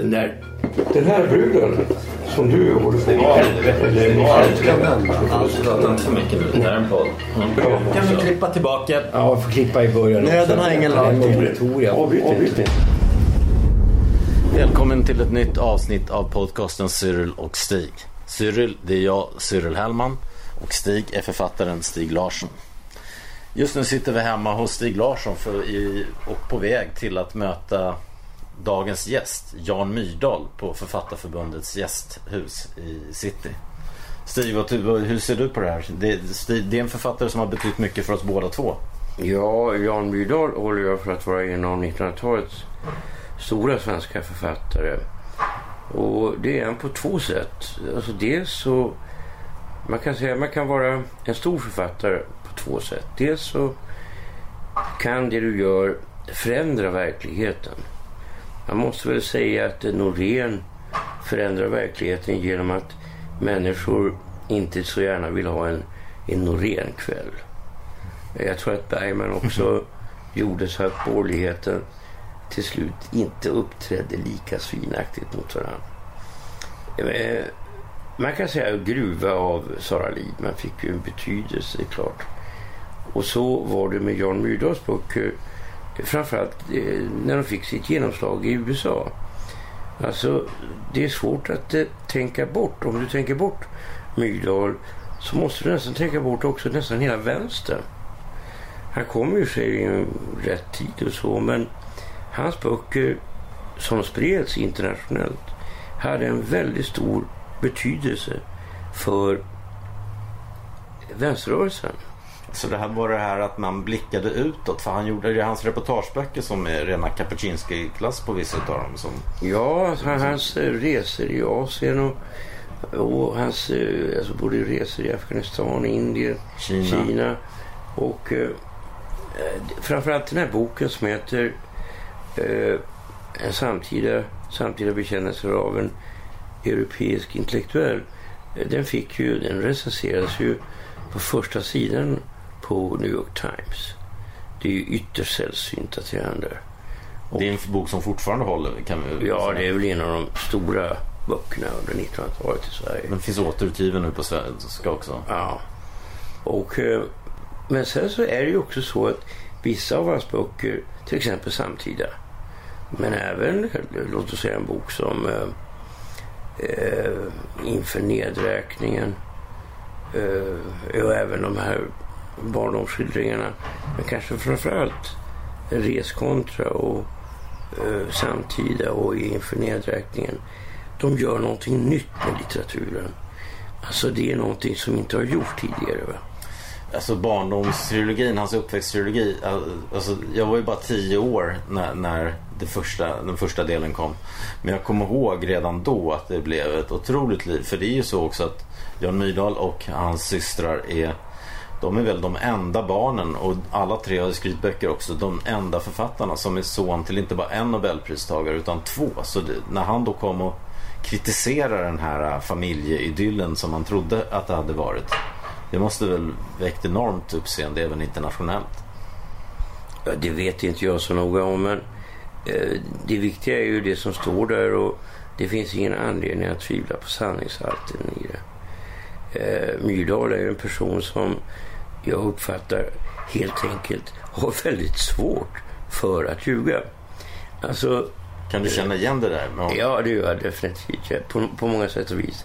Den där, den här bruden som du håller på Prata inte för mycket nu. Det här är en podd. Kan vi klippa tillbaka? Ja, jag får klippa i början. Nöden har ingen lag. Obligatorium. Avbryt inte. Välkommen till ett nytt avsnitt av podcasten Cyril och Stig. Cyril, det är jag, Cyril Hellman. Och Stig är författaren Stig Larsson. Just nu sitter vi hemma hos Stig Larsson för i, och på väg till att möta dagens gäst, Jan Myrdal på Författarförbundets gästhus i city. Stig, hur ser du på det här? Det, det är en författare som har betytt mycket för oss båda två. Ja, Jan Myrdal håller jag för att vara en av 1900-talets stora svenska författare. Och det är han på två sätt. Alltså dels så... Man kan säga man kan vara en stor författare på två sätt. Dels så kan det du gör förändra verkligheten. Man måste väl säga att Norén förändrar verkligheten genom att människor inte så gärna vill ha en, en Norén-kväll. Jag tror att Bergman också gjorde så att borgerligheten till slut inte uppträdde lika svinaktigt mot varandra. Eh, Man kan säga att Gruva av Sara Lidman fick ju en betydelse, det är klart. Och så var det med Jan Myrdals böcker. Framförallt eh, när de fick sitt genomslag i USA. Alltså, det är svårt att eh, tänka bort. Om du tänker bort Myrdal så måste du nästan tänka bort också nästan hela vänstern. Han kom ju sig i rätt tid och så, men hans böcker som spreds internationellt hade en väldigt stor betydelse för vänsterrörelsen. Så det här var det här att man blickade utåt. För han gjorde det är hans reportageböcker som är rena Kapuscinski-klass på vissa av dem. Som, Ja, alltså, hans eh, resor i Asien och, och hans eh, alltså både resor i Afghanistan, Indien, Kina. Kina och eh, eh, framförallt den här boken som heter eh, en samtida, samtida bekännelser av en europeisk intellektuell. Den fick ju, den recenserades ju på första sidan på New York Times. Det är ju ytterst sällsynt att det händer. det är en bok som fortfarande håller. Kan vi Ja, säga. det är väl en av de stora böckerna under 1900-talet i Sverige. Den finns återutgiven nu på svenska också. Ja. Och, eh, men sen så är det ju också så att vissa av hans böcker, till exempel samtida, men även, låt oss säga en bok som eh, eh, Inför nedräkningen eh, och även de här barndomsskildringarna, men kanske framförallt Reskontra och eh, Samtida och Inför nedräkningen. De gör någonting nytt med litteraturen. Alltså det är någonting som inte har gjorts tidigare. Va? Alltså barndomstrilogin, hans uppväxttrilogi. Alltså, jag var ju bara tio år när, när det första, den första delen kom. Men jag kommer ihåg redan då att det blev ett otroligt liv. För det är ju så också att Jan Myrdal och hans systrar är de är väl de enda barnen och alla tre har skrivit böcker också. De enda författarna som är son till inte bara en nobelpristagare utan två. Så det, när han då kom och kritiserade den här äh, familjeidyllen som man trodde att det hade varit. Det måste väl väckt enormt uppseende även internationellt. Ja, det vet inte jag så noga om, men eh, det viktiga är ju det som står där och det finns ingen anledning att tvivla på sanningshalten i det. Eh, Myrdal är ju en person som jag uppfattar helt enkelt har väldigt svårt för att ljuga. Alltså, Kan du känna igen det där? Med honom? Ja, det gör jag definitivt. Jag- På, på många sätt och vis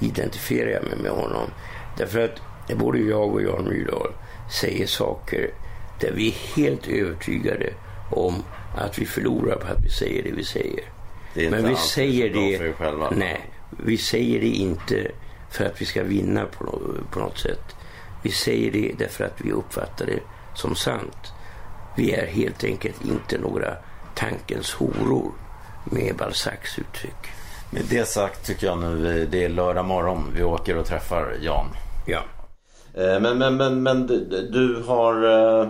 identifierar jag mig med honom. Därför att både jag och Jan Myrdal säger saker där vi är helt övertygade om att vi förlorar på att vi säger det vi säger. Det Men vi säger det... Nej, vi säger det inte för att vi ska vinna på, på något sätt. Vi säger det därför att vi uppfattar det som sant. Vi är helt enkelt inte några tankens horor med Balzacs uttryck. Med det sagt tycker jag nu det är lördag morgon. Vi åker och träffar Jan. Ja. Eh, Men, men, men, men du, har... eh,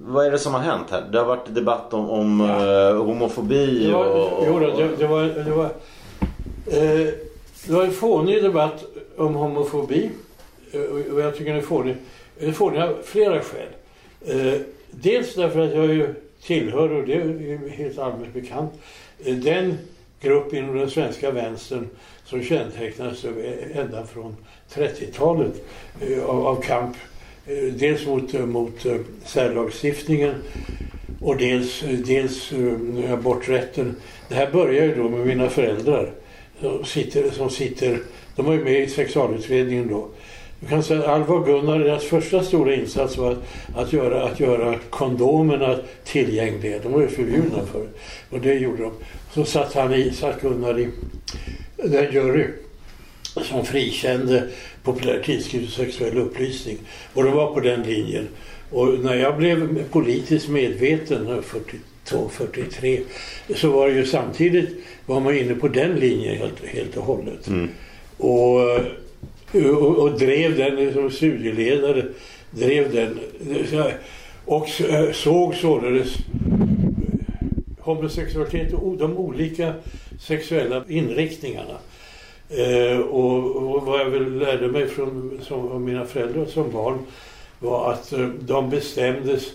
Vad är det som har hänt här? Det har varit debatt om, om eh, homofobi Det var, och... jo, det, det var, det var, eh, det var en fånig debatt om homofobi. Eh, och- jag tycker den är fånig. Den är fånig av flera skäl. Eh, dels därför att jag ju tillhör, och det är helt allmänt bekant, eh, den grupp inom den svenska vänstern som kännetecknades ända från 30-talet av, av kamp. Dels mot, mot särlagstiftningen och dels, dels aborträtten. Det här börjar ju då med mina föräldrar som sitter, som sitter de var ju med i sexualutredningen då. Du kan säga Alva och Gunnar, deras första stora insats var att, att, göra, att göra kondomerna tillgängliga. De var ju förbjudna förut. Och det gjorde de. Så satt, han i, satt Gunnar i den jury som frikände populär tidskrift och sexuell upplysning. Och de var på den linjen. Och när jag blev politiskt medveten, 42, 43, så var det ju samtidigt var man inne på den linjen helt, helt och hållet. Och, och, och drev den som studieledare. Drev den. Och eh, såg således homosexualitet och de olika sexuella inriktningarna. Eh, och, och vad jag väl lärde mig från som, av mina föräldrar som barn var att eh, de bestämdes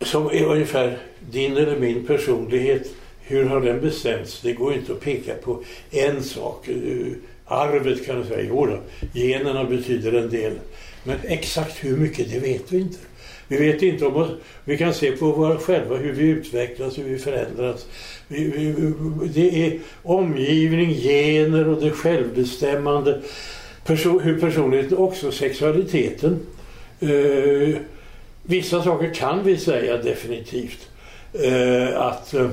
som är ungefär din eller min personlighet. Hur har den bestämts? Det går inte att peka på en sak. Eh, Arvet kan man säga, jodå, generna betyder en del. Men exakt hur mycket, det vet vi inte. Vi vet inte om oss. Vi kan se på oss själva hur vi utvecklas, hur vi förändras. Vi, vi, det är omgivning, gener och det självbestämmande. Perso hur personligheten, också sexualiteten. Eh, vissa saker kan vi säga definitivt. Eh, att eh,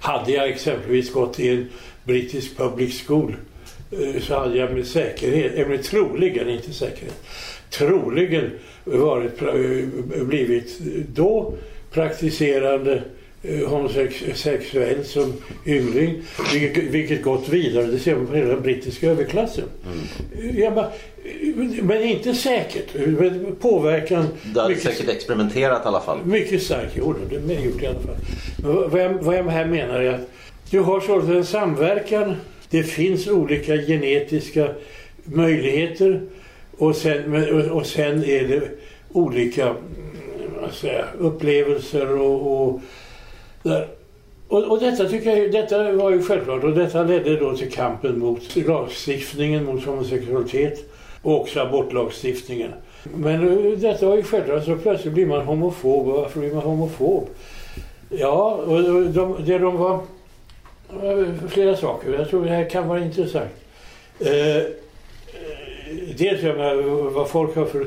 hade jag exempelvis gått i en brittisk public school så hade jag med säkerhet, eller troligen, inte säkerhet, troligen varit, pra- blivit då praktiserande eh, homosexuell som yngling, vilket, vilket gått vidare, det ser man på hela den brittiska överklassen. Jag bara, men inte säkert. Men Påverkan... Du hade mycket- säkert experimenterat i alla fall. mycket stark, jo det har jag gjort i alla fall. Men vad- vad jag, vad jag här menar är att du har således en samverkan. Det finns olika genetiska möjligheter och sen, och, sen är det olika säga, upplevelser och, och där. Och, och detta tycker jag detta var ju självklart och detta ledde då till kampen mot lagstiftningen mot homosexualitet och också abortlagstiftningen. Men eh, detta var ju självklart så plötsligt blir man homofob. Och varför blir man homofob? Ja, och de, det de var Eh, flera saker. Jag tror det här kan vara intressant. Eh, eh dels vad folk har för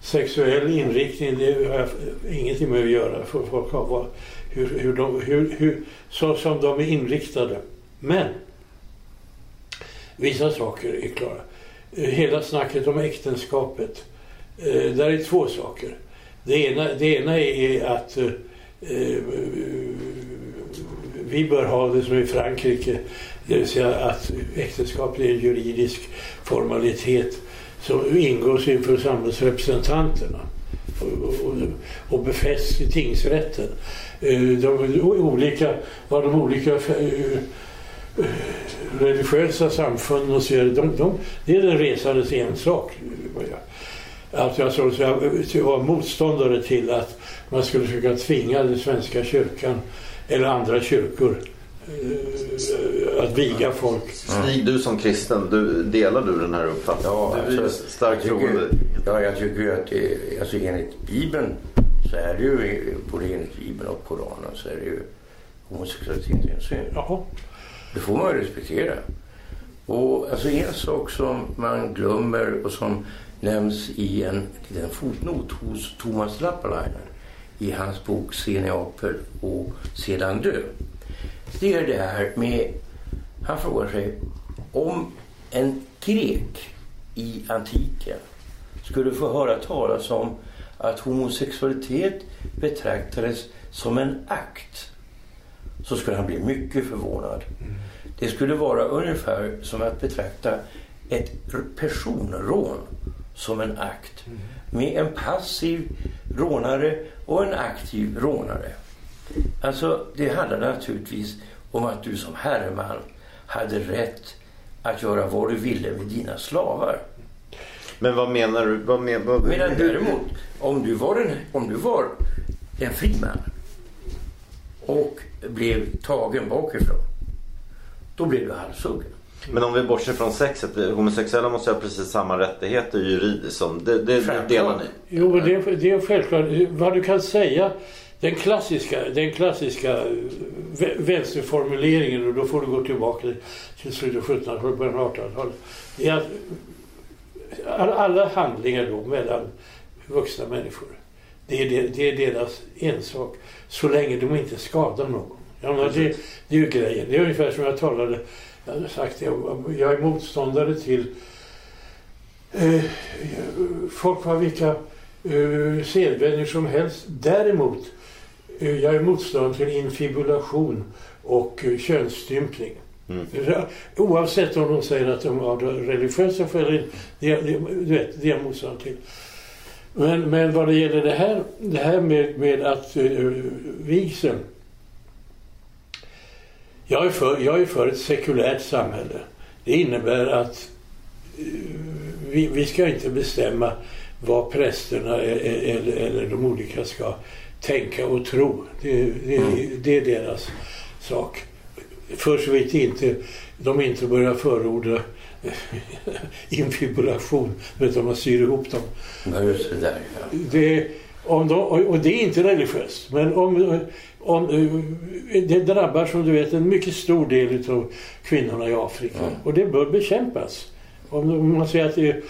sexuell inriktning, det har jag ingenting med att göra. För folk har vad, hur, hur de, hur, hur, så som de är inriktade. Men vissa saker är klara. Eh, hela snacket om äktenskapet. Eh, där är två saker. Det ena, det ena är att eh, vi bör ha det som i Frankrike, det vill säga att äktenskapet är en juridisk formalitet som ingås inför samhällsrepresentanterna och, befästs i tingsrätten. Eh, de, olika, vad de olika eh, eh, religiösa samfunden och så vidare, de, de, det är den resandes ensak. Att jag, så, att jag var motståndare till att man skulle försöka tvinga den svenska kyrkan eller andra kyrkor eh, att viga folk. Stig, du som kristen, du, delar du den här uppfattningen? Ja, är alltså, starkt troende. Ja, jag tycker ju att alltså, enligt Bibeln så är det ju, både enligt Bibeln och Koranen så är det ju homosexualitet en synd. Jaha. Det får man ju respektera. Och alltså en sak som man glömmer och som nämns i en liten fotnot hos Thomas Lappalainen i hans bok Se Neapel och Sedan dö. Det är det här med, han frågar sig om en grek i antiken skulle få höra talas om att homosexualitet betraktades som en akt så skulle han bli mycket förvånad. Det skulle vara ungefär som att betrakta ett personrån som en akt med en passiv rånare och en aktiv rånare. Alltså, det handlar naturligtvis om att du som herreman hade rätt att göra vad du ville med dina slavar. Men vad menar du? Vad men, vad, Medan däremot, om du var en, om du var en fri man och blev tagen bakifrån, då blev du halshuggen. Men om vi bortser från sexet. Homosexuella måste ha precis samma rättigheter juridiskt som. Det, det, det delar ni? Jo, det, är- det är självklart. Vad du kan säga, den klassiska, den klassiska vä- vänsterformuleringen, och då får du gå tillbaka till slutet av 1700-talet, början av 1800-talet. är att all- alla handlingar då mellan vuxna människor, det är, det, det är deras ensak. Så länge de inte skadar någon. Ja, det, det är ju grejen. Det är ungefär som jag talade, jag hade sagt det, om- jag är motståndare till eh, folk har vilka eh, sedvänjor som helst. Däremot, eh, jag är motståndare till infibulation och eh, könsstympning. Mm. Oavsett om de säger att de har religiösa skäl, det, det, du vet, det är jag motståndare till. Men, men vad det gäller det här, det här med, med att uh, vigseln. Jag är, för, jag är för ett sekulärt samhälle. Det innebär att eh, vi, vi ska inte bestämma vad prästerna e- eller, eller de olika ska tänka och tro. Det, det, det är deras sak. För så vitt inte de inte börjar förorda infibulation utan man syr ihop dem. Det där. Ja. Det, om de, och och det är inte religiöst. Men om, om, eh, det drabbar som du vet en mycket stor del av kvinnorna i Afrika. Och det bör bekämpas. Om, om man säger att det är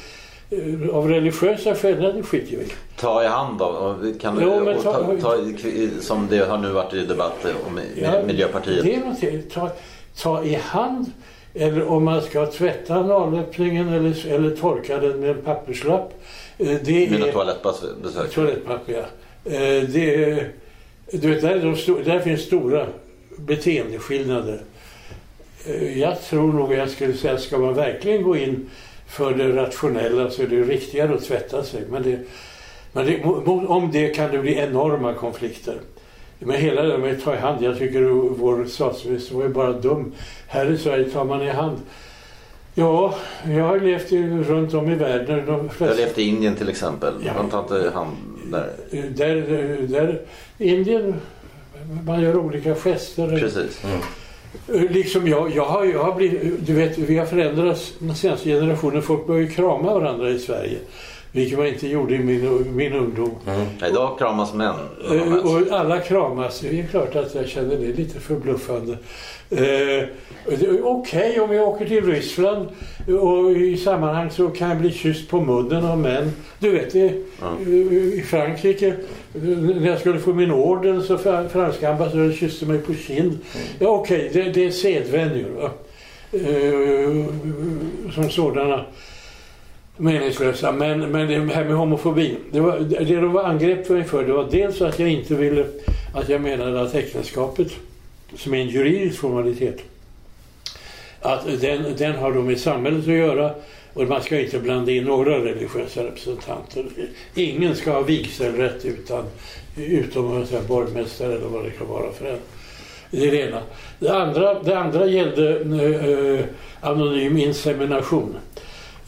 eh, av religiösa skäl, det skiter vi i. Ta i hand då. Kan, Jo, men och ta- ta, ta, som det har nu varit i debatt om i- Ja, Miljöpartiet. Det är någonting. Ta, ta i hand eller om man ska tvätta analöppningen eller, eller torka den med en papperslapp. Eh, Det är, toalettbesök. Toalettpapper, ja. Eh, Det, är- du vet, där, är de där finns stora beteendeskillnader. Eh, Jag tror nog jag skulle säga, ska man verkligen gå in för det rationella så är det riktigare att tvätta sig. Men, det, men det, om det kan det bli enorma konflikter. Men hela det med att ta i hand, jag tycker vår statsminister var ju bara dum. Här i Sverige tar man i hand. Ja, jag har levt i, runt om i världen. De Jag flesta, levde i Indien till exempel. Man tar inte hand där. där, där Indien, man gör olika gester. Precis. Liksom jag, jag har, jag har blivit, du vet, vi har förändrats den senaste generationen. Folk börjar krama varandra i Sverige. Vilket man inte gjorde i min, min ungdom. Ja, Idag kramas män. Eh. Och alla kramas. Det är klart att jag känner det lite förbluffande. Eh, Okej om jag åker till Ryssland och i sammanhang så kan jag bli kysst på munnen av män. Du vet det, eh, i Frankrike när jag skulle få min orden så fra- franska ambassadören kysste mig på kind. Ja, Okej, det, det är sedvänjor. Va? Eh, som sådana meningslösa. Men, men det här med homofobi. Det, var, det de var angrepp för mig för det var dels att jag inte ville, att jag menade att äktenskapet, som är en juridisk formalitet, att den, den har då med samhället att göra och man ska inte blanda in några religiösa representanter. Ingen ska ha vigselrätt utan, utom borgmästare eller vad det kan vara för en. Det är det ena. Det andra, det andra gällde eh, eh anonym insemination.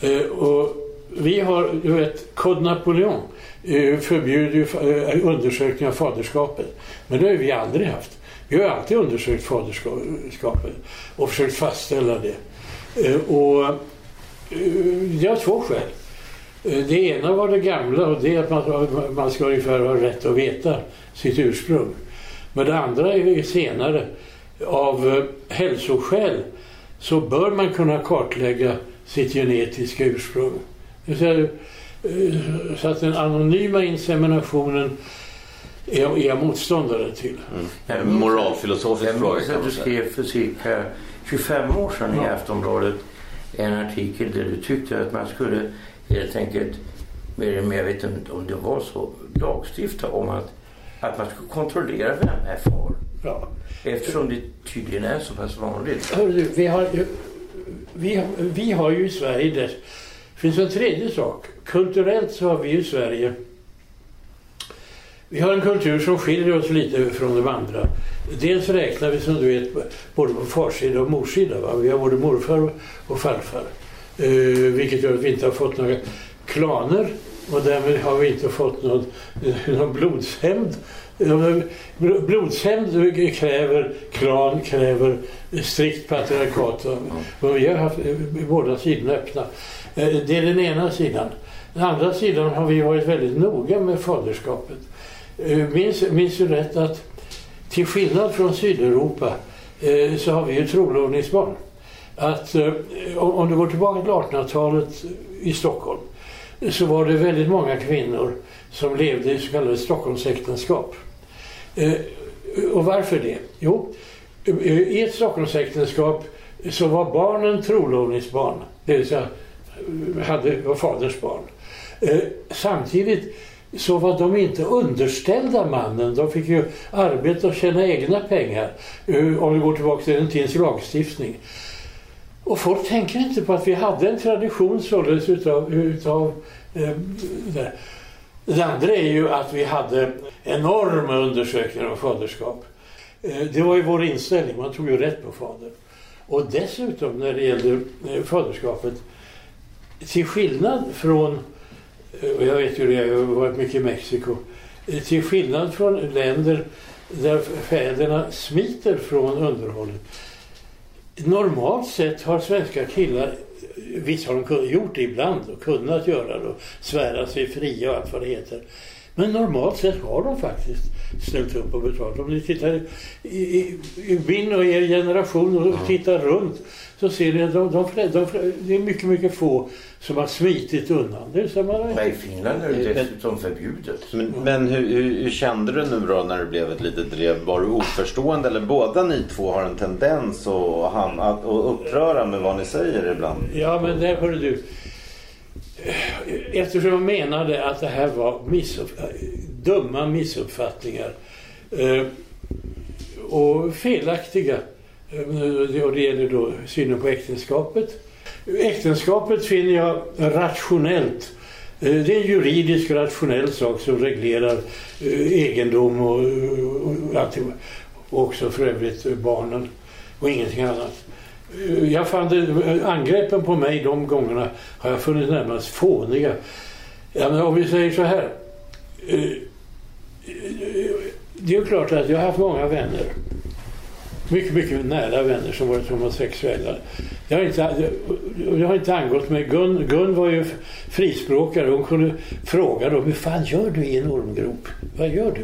Eh, och vi har, du vet, Code Napoleon eh, förbjuder ju eh, undersökning av faderskapet. Men det har vi aldrig haft. Vi har alltid undersökt faderskapet och försökt fastställa det. Eh, och det har två skäl. Det ena var det gamla och det är att man, man ska ungefär ha rätt att veta sitt ursprung. Men det andra är senare. Av hälsoskäl så bör man kunna kartlägga sitt genetiska ursprung. Eh, Så att den anonyma inseminationen är är jag motståndare till. En moralfilosofisk Jag fråga minns kan att du skrev för cirka 25 år sedan i Ja. Aftonbladet en artikel där du tyckte att man skulle helt enkelt mer eller mer, jag vet inte om det var så, lagstifta om att, att man skulle kontrollera vem är far. Ja. Eftersom det tydligen är så pass vanligt. Hörru du, vi har, ju- vi, vi har ju i Sverige det. Det finns en tredje sak. Kulturellt så har vi i Sverige vi har en kultur som skiljer oss lite från de andra. Dels räknar vi som du vet både på farssida och morssida. Va? Vi har både morfar och farfar. Eh, vilket gör att vi inte har fått några klaner och därmed har vi inte fått någon, någon blodshämnd. Eh, Blodshämnd kräver klan, kräver strikt patriarkat. Men vi har haft eh, båda sidorna öppna. Eh, Det är den ena sidan. Den andra sidan har vi varit väldigt noga med faderskapet. Eh, Minns, minns du rätt att till skillnad från Sydeuropa eh, så har vi ju trolovningsbarn. Att, eh, om om du går tillbaka till 1800-talet i Stockholm så var det väldigt många kvinnor som levde i så kallade Stockholmsäktenskap. Eh, och varför det? Jo, eh, i ett Stockholmsäktenskap så var barnen trolovningsbarn. Det vill säga eh, hade, var faders barn. Samtidigt så var de inte underställda mannen. De fick ju arbeta och tjäna egna pengar. Om vi går tillbaka till den tidens lagstiftning. Och folk tänker inte på att vi hade en tradition således utav, utav eh, det. Det andra är ju att vi hade enorma undersökningar av faderskap. Eh, det var ju vår inställning, man tog ju rätt på fadern. Och dessutom när det gällde eh, faderskapet, till skillnad från, eh, och jag vet ju det, jag har varit mycket i Mexiko, eh, till skillnad från länder där fäderna smiter från underhållet. Normalt sett har svenska killar, visst har de gjort det ibland och kunnat göra det och svära sig fria och allt vad det heter. Men normalt sett har de faktiskt ställt upp och betalat. Om ni tittar i, i, i min och er generation och tittar runt så ser ni att de, de, de, de, det är mycket, mycket få som har smitit undan. Det är samma, Men i Finland är det dessutom förbjudet. Men, men hur, hur, hur kände du nu då när det blev ett litet drev? Var du oförstående eller båda ni två har en tendens att, att, att uppröra med vad ni säger ibland? Ja, men där hörde du. Eftersom jag menade att det här var missupp, dumma missuppfattningar eh, och felaktiga. Eh, och det gäller då synen på äktenskapet. Äktenskapet finner jag rationellt. Eh, det är en juridisk rationell sak som reglerar eh, egendom och, och, och. Och också för övrigt barnen och ingenting annat. Jag fann det, angreppen på mig de gångerna har jag funnit närmast fåniga. Ja, men om vi säger så här. Eh, eh, det är ju klart att jag har haft många vänner. Mycket, mycket nära vänner som varit homosexuella. Det har inte, det har inte angått mig. Gun, Gun var ju frispråkare. Hon kunde fråga dem. Hur fan gör du i en ormgrop? Vad gör du?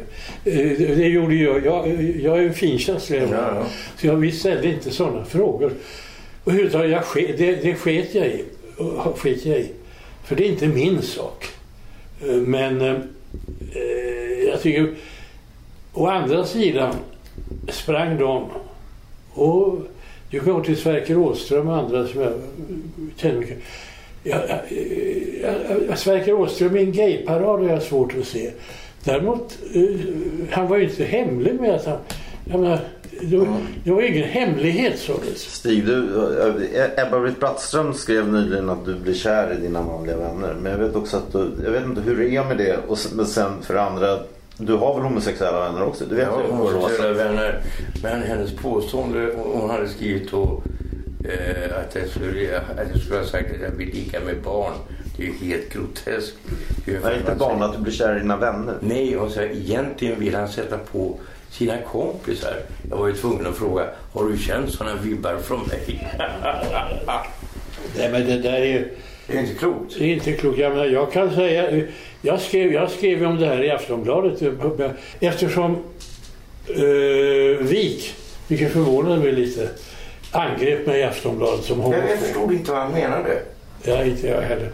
Eh, Det gjorde jag. Jag, jag är en finkänslig. Ja. Så jag ställde inte sådana frågor. Och jag det, det sket jag i. Jag i. För det är inte min sak. Eh, Men eh, eh, jag tycker... Å andra sidan sprang de och du kan gå till Sverker Åström och andra som jag känner mycket. Sverker Åström i en gayparad har jag svårt att se. Däremot, eh, han var ju inte hemlig med att han... Jag menar, det, var, det var ingen hemlighet således. Stig, du, eh, Ebba-Britt Brattström skrev nyligen att du blir kär i dina manliga vänner. Men jag vet också att du, jag vet inte hur det är med det. Och men sen för det andra, du har väl homosexuella vänner också? Du vet Jag har homosexuella vänner. Men hennes påstående, hon hade skrivit då eh, att, jag skulle, att jag skulle ha sagt att jag vill ligga med barn. Det är ju helt groteskt. Hur Nej, inte barn, att du blir kär i dina vänner. Nej, hon säger egentligen vill han sätta på sina kompisar. Jag var ju tvungen att fråga, har du känt sådana vibbar från mig? Nej men det där är ju... Det är inte klokt. Det är inte klokt. Jag, menar, jag kan säga... Jag skrev, jag skrev om det här i Aftonbladet eftersom eh, Wik, vilket förvånade mig lite, angrep mig i Aftonbladet som Men jag homofob. förstod inte vad han menade. Ja, inte jag heller.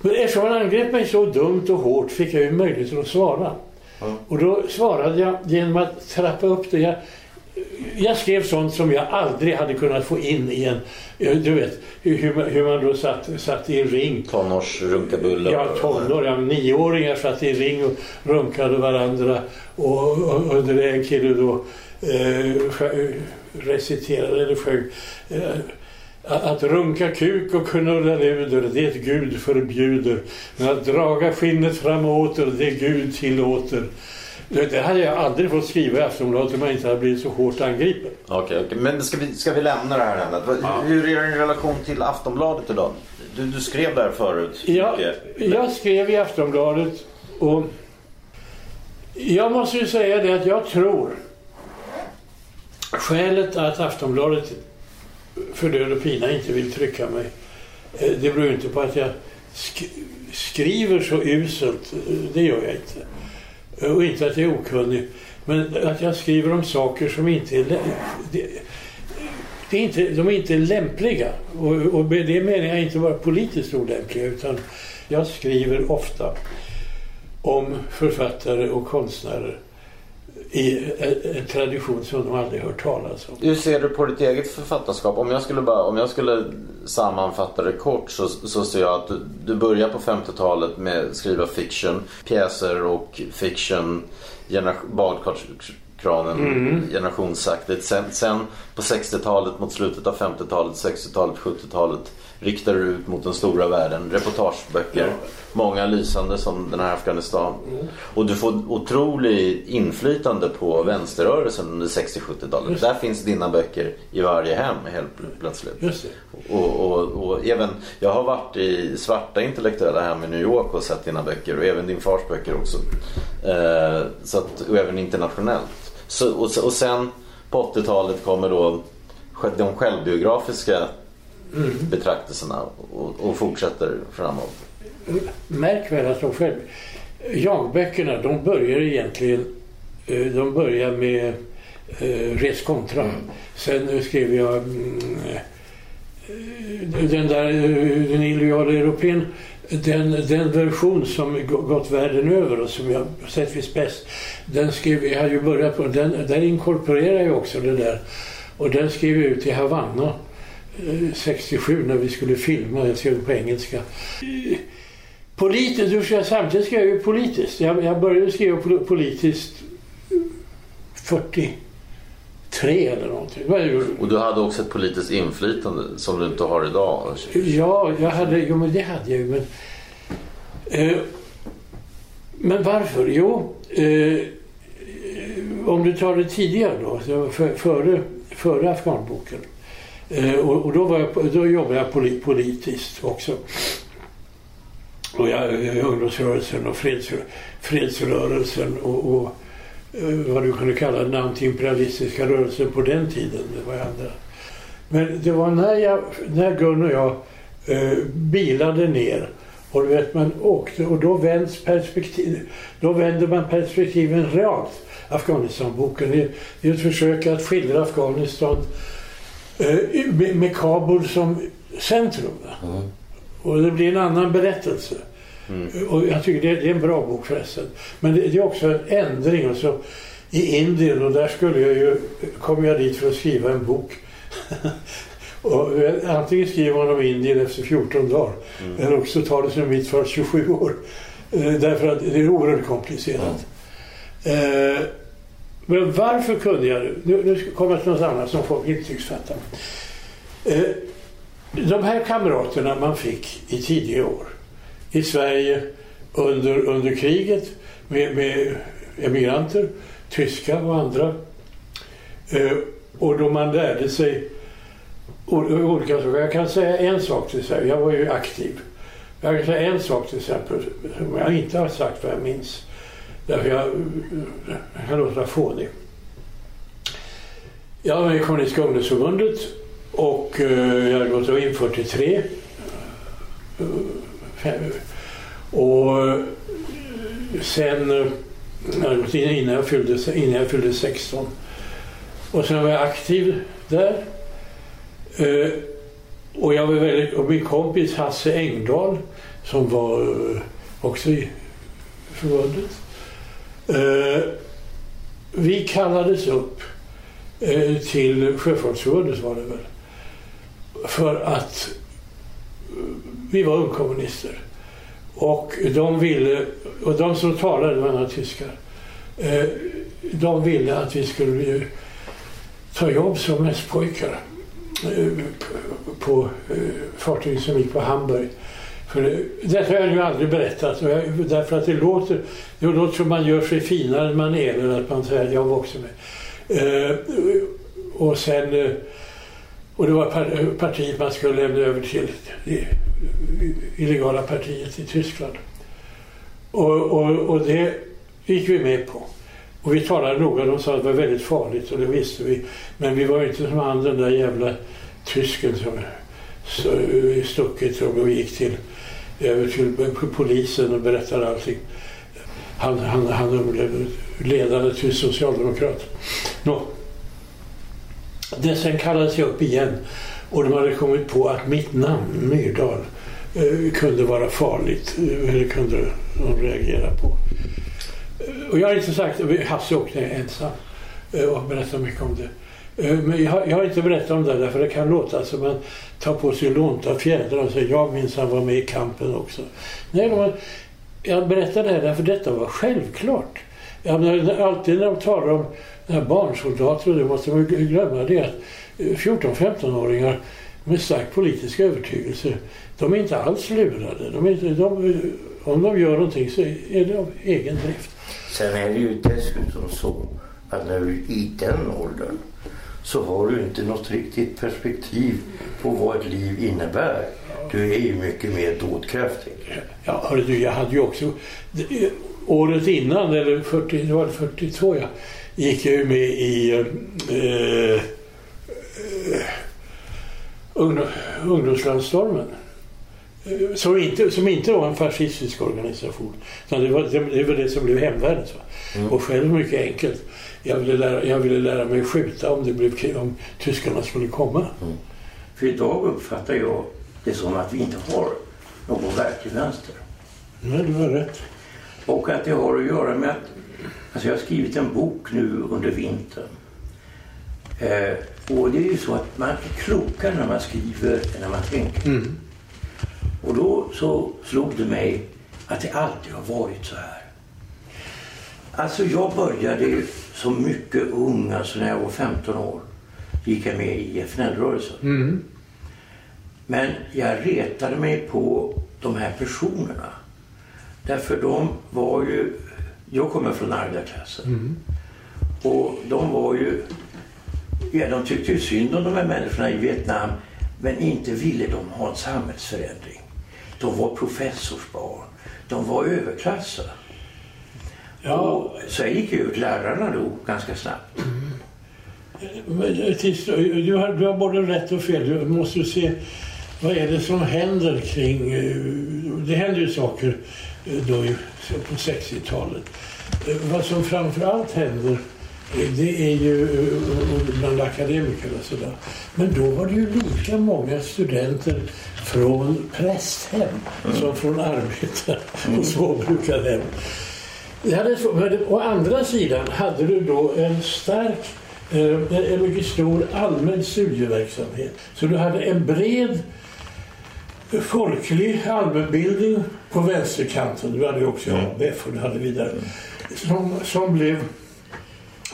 Men eftersom han angrep mig så dumt och hårt fick jag ju möjlighet att svara. Och då svarade jag genom att trappa upp det. Jag, jag skrev sånt som jag aldrig hade kunnat få in i en... Du vet hur, man- hur man då satt, satt i en ring. Tonårsrunkabulle. Ja, tonår, ja, nioåringar satt i en ring och runkade varandra. Och, och, och det är en kille då eh, reciterade eller sjöng. Eh, att runka kuk och knulla luder, det Gud förbjuder. Men att draga skinnet fram och åter, det Gud tillåter. Det, det hade jag aldrig fått skriva i Aftonbladet om jag inte hade blivit så hårt angripen. Okej, okej. men ska vi, ska vi lämna det här ämnet? Vad- Hur är din relation till Aftonbladet idag? Du, du skrev där förut. Mycket. jag skrev i Aftonbladet och jag måste ju säga det att jag tror skälet att Aftonbladet för död och pina inte vill trycka mig eh, det beror inte på att jag sk- skriver så uselt. eh, Det gör jag inte. Eh, och inte att jag är okunnig. Men att jag skriver om saker som inte är... Det, det är inte, de är inte lämpliga. Och, och med det menar jag inte bara politiskt olämpliga utan jag skriver ofta om författare och konstnärer i en, en tradition som de aldrig hört talas om. Hur ser du på ditt eget författarskap? Om jag skulle, bara, om jag skulle sammanfatta det kort så, så ser jag att du, du börjar på 50-talet med att skriva fiction, pjäser och fiction, badkarskranen, generationsaktigt. Sen, sen på 60-talet, mot slutet av 50-talet, 60-talet, 70-talet riktar du ut mot den stora världen. Reportageböcker, många lysande som den här Afghanistan. Och du får otroligt inflytande på vänsterrörelsen under 60-70-talet. Där finns dina böcker i varje hem helt plötsligt. Och, och, och även, jag har varit i svarta intellektuella hem i New York och sett dina böcker och även din fars böcker också. Eh, så att, och även internationellt. Så, och, och sen på 80-talet kommer då de självbiografiska betraktelserna och, och fortsätter framåt. Märk väl att de själv... Jag-böckerna, de börjar egentligen... eh, De börjar med eh, Res contra. Sen eh, skrev jag mm, eh, den där Den illojala europén. Den, den version som gå- gått världen över och som jag sett visst bäst. Den skrev jag hade ju börjat på. Den, där inkorporerar jag också det där. Och den skrev jag ut i Havanna. Eh, 67 när vi skulle filma. Jag skrev på engelska. Politiskt, ska jag samtidigt skrev jag ju politiskt. Jag, jag började skriva pol- politiskt 43 eller någonting. Och du hade också ett politiskt inflytande som du inte har idag. Ja, jag hade, jo men det hade jag ju. Men, eh, men varför? Jo, eh, om du tar det tidigare då, före, före afghanboken. Eh, och, och då, var jag, då jobbade jag politiskt också. Och jag, jag, ungdomsrörelsen och freds, fredsrörelsen och, och eh, vad du kunde kalla den antiimperialistiska rörelsen på den tiden. Det var andra. Men det var när, jag, när Gun och jag eh, bilade ner och du vet man åkte och då vänds perspektiv, då vänder man perspektiven realt. Afghanistanboken det, är ett försök att skildra Afghanistan eh, med, med Kabul som centrum. va? Och det blir en annan berättelse. Och jag tycker det, det är en bra bok förresten. Men det, det är också en ändring. Och så, I Indien och där skulle jag ju, kom jag dit för att skriva en bok. och eh, antingen skriver man om Indien efter 14 dagar eller också tar det som mitt för 27 år. Eh, därför att det är oerhört komplicerat. Eh, men varför kunde jag nu? Nu, nu kommer jag till något annat som folk inte tycks fatta. Eh, de här kamraterna man fick i tidiga år i Sverige under, under kriget med, med emigranter, tyska och andra. Eh, och då man lärde sig olika saker. Jag kan säga en sak till exempel. Jag var ju aktiv. Jag kan säga en sak till exempel som jag inte har sagt vad jag minns. Därför jag kan låta fånig. Jag var med i Kommunistiska ungdomsförbundet och eh, jag hade gått in 43. Och eh, eh, sen jag hade gått in innan jag, fyllde, innan jag fyllde 16. Och sen var jag aktiv där. Och, jag var väldigt, och min kompis Hasse Engdahl som var också i förbundet. Vi kallades upp eh, till Sjöfolksförbundet var det väl. För att eh, vi var ungkommunister. Och de ville, och de som talade var några tyskar, eh, de ville att vi skulle eh, ta jobb som mässpojkar eh, på eh, fartyg som gick på Hamburg. För det, detta har jag ju aldrig berättat och jag, därför att det låter, det låter som man gör sig finare än man är eller att man säger jag var också med. Eh, och sen eh, och det var partiet man skulle lämna över till det illegala partiet i Tyskland. Och, och, och det gick vi med på. Och vi talade noga, de sa att det var väldigt farligt och det visste vi. Men vi var inte som han den där jävla tysken som stuckit och gick till, över till polisen och berättade allting. Han, han, han blev ledare till socialdemokrat. Nå. Det sen kallades jag upp igen och de hade kommit på att mitt namn, Myrdal, eh, kunde vara farligt. Det Eller kunde de reagera på. Eh, och jag har inte sagt, Hasse åkte ensam och berättade mycket om det. Eh, men jag har, jag har inte berättat om det därför det kan låta som man tar på sig lånta fjädrar och säger jag minsann var med i kampen också. Nej, de, jag berättar det här därför detta var självklart. Jag menar, alltid när de talar om barnsoldater, och det måste man glömma, det är att eh, 14-15-åringar med stark politisk övertygelse, de är inte alls lurade. De är inte, de, om de gör någonting så är det av egen drift. Sen är det ju dessutom så att när du är i den åldern så har du inte något riktigt perspektiv på vad ett liv innebär. Du är ju mycket mer dådkraftig. Ja, hörru du, jag hade ju också... Året innan, eller 40, det var 42 ja, gick jag ju med i eh, eh, ungdom, ungdomslandstormen. Eh, Som inte, som inte var en fascistisk organisation. Utan det, var, det, det var det som blev hemvärnet. va. Och själv mycket enkelt. Jag ville, lära, jag ville lära mig skjuta om, det blev, om tyskarna skulle komma. För idag uppfattar jag det som att vi inte har någon verklig vänster. Men du har rätt. Och att det har att göra med att alltså jag har skrivit en bok nu under vintern. Eh, och det är ju så att man är klokare när man skriver än när man tänker. Och då så slog det mig att det alltid har varit så här. Alltså jag började som mycket ung, alltså när jag var 15 år. Gick jag med i FNL-rörelsen. Men jag retade mig på de här personerna. Därför de var ju... Jag kommer från arbetarklassen. Och de var ju... Ja, de tyckte ju synd om de här människorna i Vietnam. Men inte ville de ha en samhällsförändring. De var professorsbarn. De var överklassar. Ja, så gick ut lärarna då ganska snabbt. Men, eh, tills, du, har, du har både rätt och fel. Du måste se vad är det som händer kring... eh, Det händer ju saker eh, då på 60-talet. Eh, Vad som framför allt händer det är ju bland akademiker och sådär. Men då var det ju lika många studenter från prästhem som från arbetar och småbrukarhem. Det hade, så- men å andra sidan hade du då en stark, eh, en mycket stor allmän studieverksamhet. Så du hade en bred folklig allmänbildning på vänsterkanten. Du hade ju också ABF och du hade vidare. Som, som blev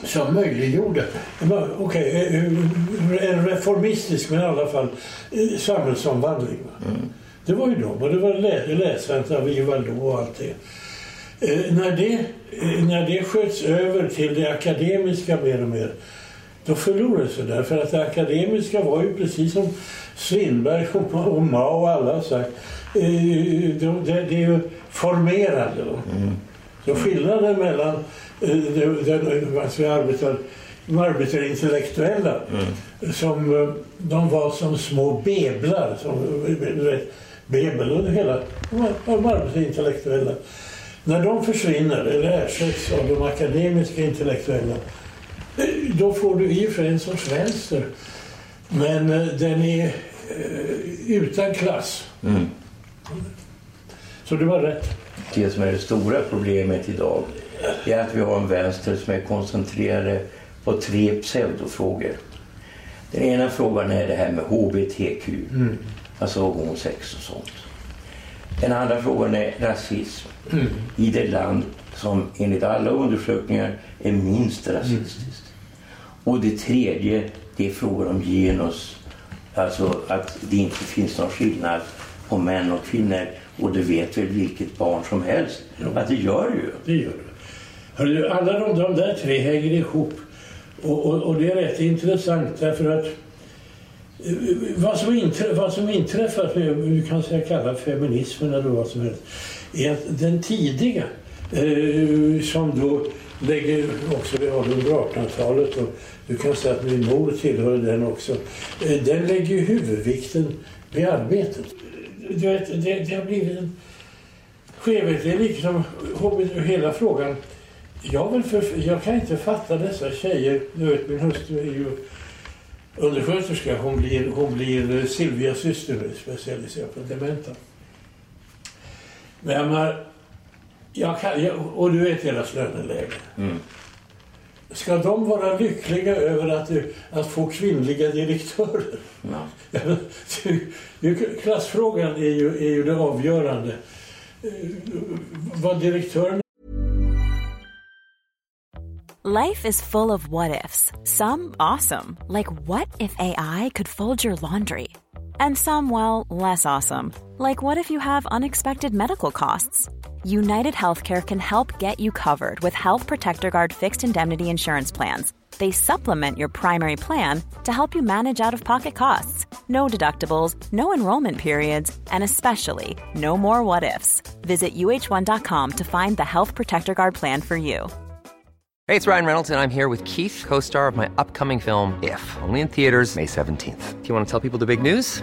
som möjliggjorde, men, okej, eh, en reformistisk men i alla fall eh, samhällsomvandling. va. Det var ju de och det var lä- läsvänt av Ivalo och allt det. Eh, när, det, eh, när det sköts över till det akademiska mer och mer då förlorades det där. För att det akademiska var ju precis som Strindberg och Ma- och Mao och alla har sagt. eh, Det, är ju formerande. va. Så skillnaden mellan det- den, alltså arbetar, de arbetarintellektuella som eh, de var som små beblar. Som, bebel det hela. De var- arbetarintellektuella. När de försvinner eller ersätts av de akademiska intellektuella eh, då får du i och för sig en sorts vänster. Men eh, den är eh, utan klass. Så du har rätt. Det som är det stora problemet idag är att vi har en vänster som är koncentrerad på tre pseudofrågor. Den ena frågan är det här med HBTQ, alltså homosex och sånt. Den andra frågan är rasism i det land som enligt alla undersökningar är minst rasistiskt. Och det tredje, det är frågan om genus. Alltså att det inte finns någon skillnad på män och kvinnor. Och det vet väl vilket barn som helst att det gör ju. Det gör det. Hörru, alla de, de där tre hänger ihop. Och, och, och det är rätt intressant därför att eh, vad som, inträ, vad som inträffat med, vi kan säga kalla feminismen eller vad som helst, är att den tidiga eh, som då lägger också, vi har under 1800-talet och du kan säga att min mor tillhör den också, eh, den lägger huvudvikten vid arbetet. Du vet, det, det har blivit en skevhet. Det är liksom hela frågan. Jag, vill för, jag kan inte fatta dessa tjejer. Du vet, min hustru är ju undersköterska. Hon blir, hon blir eh, Silvias syster nu, specialiserad på dementa. Men jag menar, jag kan, jag, och du vet deras löneläge. Ska de vara lyckliga över att, att få kvinnliga direktörer? Ja. det- Klassfrågan är ju, är ju det avgörande. Vad direktören Life is full of what ifs. Some awesome, like what if AI could fold your laundry? And some, well, less awesome, like what if you have unexpected medical costs? United Healthcare can help get you covered with Health Protector Guard fixed indemnity insurance plans. They supplement your primary plan to help you manage out of pocket costs. No deductibles, no enrollment periods, and especially no more what ifs. Visit uh1.com to find the Health Protector Guard plan for you. Hey, it's Ryan Reynolds, and I'm here with Keith, co star of my upcoming film, If, only in theaters, May 17th. Do you want to tell people the big news?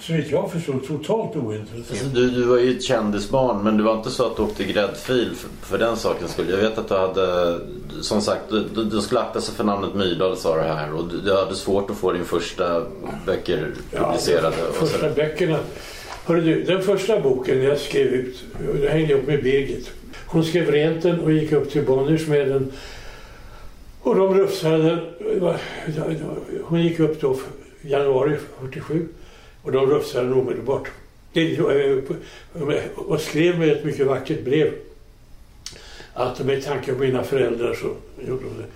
så vitt jag förstår, totalt ointressant. Alltså, du, du var ju ett kändisbarn men det var inte så att du åkte gräddfil för, för den sakens skull. Jag vet att du hade, som sagt, du, du, skulle akta sig för namnet Myrdal sa du här och du, du hade svårt att få din första böcker publicerade. och första böckerna. Hörru du, den första boken jag skrev ut, det hängde ihop med Birgit. Hon skrev rent den och gick upp till Bonniers med den. Och de rufsade den. Hon gick upp då januari 47 och de rufsade den omedelbart. Och skrev med ett mycket vackert brev. Att med tanke på mina föräldrar så gjorde de det.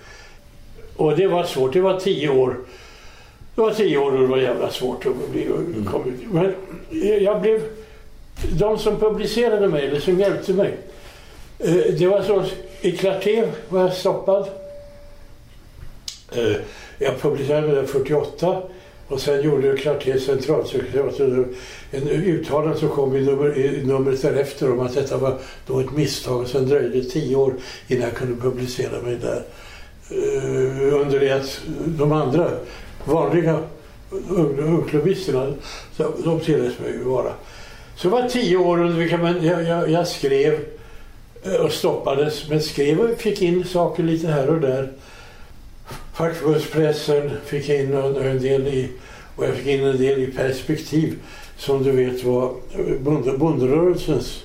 Och det var svårt, det var tio år. Det var tio år och det var jävla svårt att bli, kom ut. Men jag blev... De som publicerade mig, eller som hjälpte mig. eh, Det var så, i Clarté var jag stoppad. Eh, Jag publicerade mig där 48 och sen gjorde jag Clartés centralsekretariat en uttalande som kom i, nummer, i numret därefter om att detta var då ett misstag och sen dröjde det tio år innan jag kunde publicera mig där. Uh, under det att de andra vanliga ungklubbisterna, de tilläts mig vara. Så det var tio år under vilka man, jag, jag, jag skrev eh, och stoppades, men skrev och fick in saker lite här och där. Fackförbundspressen fick in en, del i, och jag fick in en del i perspektiv som du vet var bonde, bonderörelsens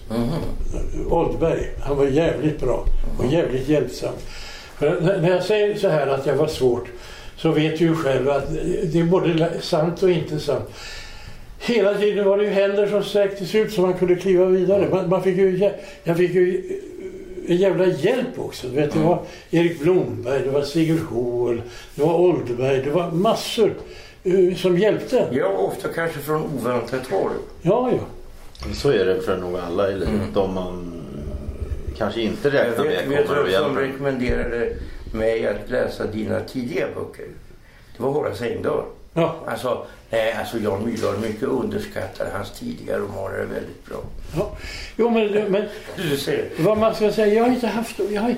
Oldberg. Han var jävligt bra och jävligt hjälpsam. För när jag säger så här att jag var svårt så vet du ju själv att det är både sant och inte sant. Hela tiden var det ju händer som sträcktes ut så man kunde kliva vidare. Man, man fick ju, jag fick ju en jävla hjälp också. Du vet, det var Erik Blomberg, det var Sigurd Hoel, det var Oldberg, det var massor eh, som hjälpte. Ja, ofta kanske från oväntat håll. Ja, ja. Så är det för nog alla i livet. De man kanske inte räknar med kommer att vem som hjälpa. rekommenderade mig att läsa dina tidiga böcker? Det var Horace Engdahl. Ja. Alltså, nej, alltså Jan Myrdal mycket underskattar hans tidiga romaner är väldigt bra. ja. Jo, men, men Du ser. vad man ska säga, jag har inte haft... Jag har,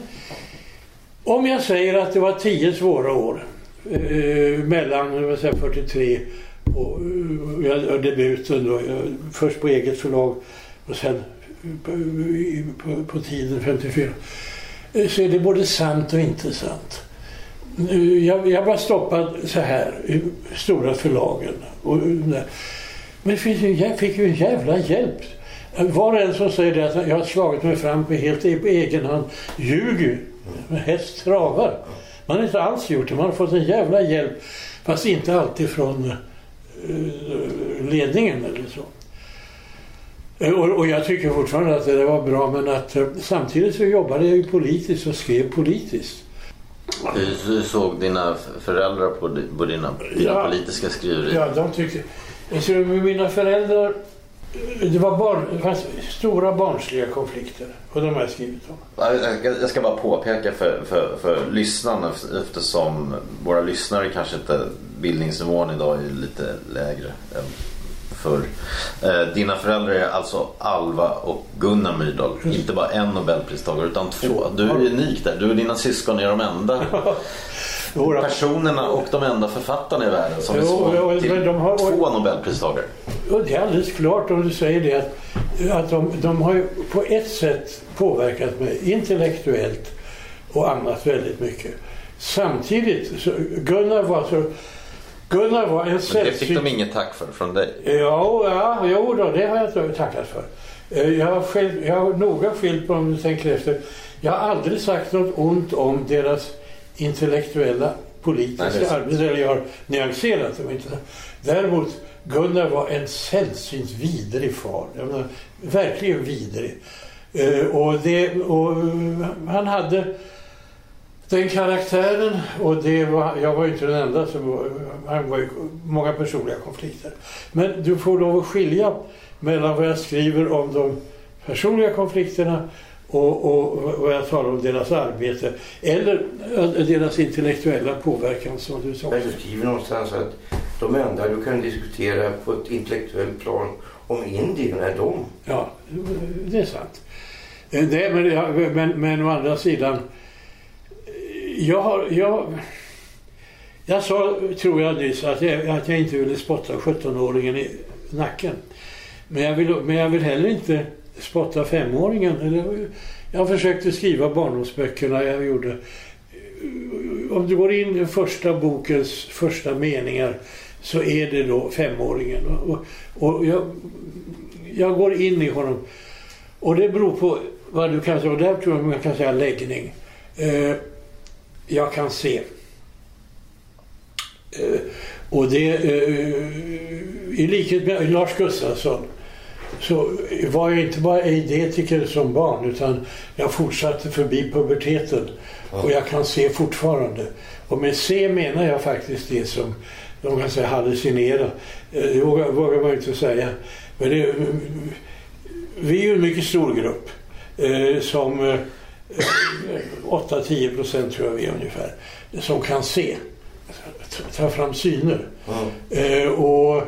om jag säger att det var tio svåra år eh, mellan säger, 43 och, och, och debuten då. Först på eget förlag och sen på, på, på tiden 54. Eh, Så är det både sant och inte sant. Jag, jag var stoppad så här i stora förlagen. Och, men jag fick ju en jävla hjälp. Var och en som säger det att jag har slagit mig fram på helt på egen hand ljuger ju. Häst travar. Man har inte alls gjort det. Man har fått en jävla hjälp. Fast inte alltid från eh, ledningen eller så. Eh, och, och jag tycker fortfarande att det var bra men att eh, samtidigt så jobbade jag ju politiskt och skrev politiskt. Hur, såg dina föräldrar på, di- på dina, dina Ja. politiska skriverier? Ja, de tyckte... Så mina föräldrar, det var barn, det fanns stora barnsliga konflikter. Och de har jag skrivit om. Ja, Jag jag ska bara påpeka för, för, för lyssnarna eftersom våra lyssnare kanske inte bildningsnivån idag är lite lägre än förr. Eh, Dina föräldrar är alltså Alva och Gunnar Myrdal. Inte bara en Nobelpristagare utan två. Du är unik där. Du och dina syskon är de enda personerna och de enda författarna i världen som är Jo, så jo, till de har- två Nobelpristagare. Och det är alldeles klart om du säger det att, att de, de har ju på ett sätt påverkat mig intellektuellt och annat väldigt mycket. Samtidigt, så Gunnar var så... Gunnar var en Men det fick sällsynt... de inget tack för från dig. Ja, ja, jo då, det har jag inte tackat för. Eh, Jag har, själv, jag har noga skilt på om du tänker efter. Jag har aldrig sagt något ont om deras intellektuella politiska arbete. Eller jag har nyanserat dem inte. Däremot, Gunnar var en sällsynt vidrig far. Menar, verkligen vidrig. Eh, Och, det, och han hade den karaktären och det var, jag var ju inte den enda som var, han var ju många personliga konflikter. Men du får lov att skilja mellan vad jag skriver om de personliga konflikterna och, och vad jag talar om deras arbete eller eh, deras intellektuella påverkan som du sa. Du skriver någonstans att de enda du kan diskutera på ett intellektuellt plan om Indien är de. Ja, det är sant. Eh, Det, men, men, men å andra sidan, eh, jag har... Jag, jag sa, tror jag nyss, att jag, att jag inte ville spotta 17-åringen i nacken. Men jag, vill, men jag vill heller inte spotta femåringen. Jag försökte skriva barndomsböckerna jag gjorde. Om du går in i första bokens första meningar så är det då femåringen. Och, och jag, jag går in i honom. Och det beror på vad du kan säga. Och där tror jag man kan säga läggning. Eh, jag kan se. Eh, och det, eh, i likhet med Lars Gustafsson så var jag inte bara eidetiker som barn utan jag fortsatte förbi puberteten. Och jag kan se fortfarande. Och med se menar jag faktiskt det som de kan säga hallucinera. Eh, Det vågar, vågar man inte säga. Men det, vi är ju en mycket stor grupp. Som 8-10 procent tror jag vi är ungefär. Som kan se. Ta fram syner. Eh, och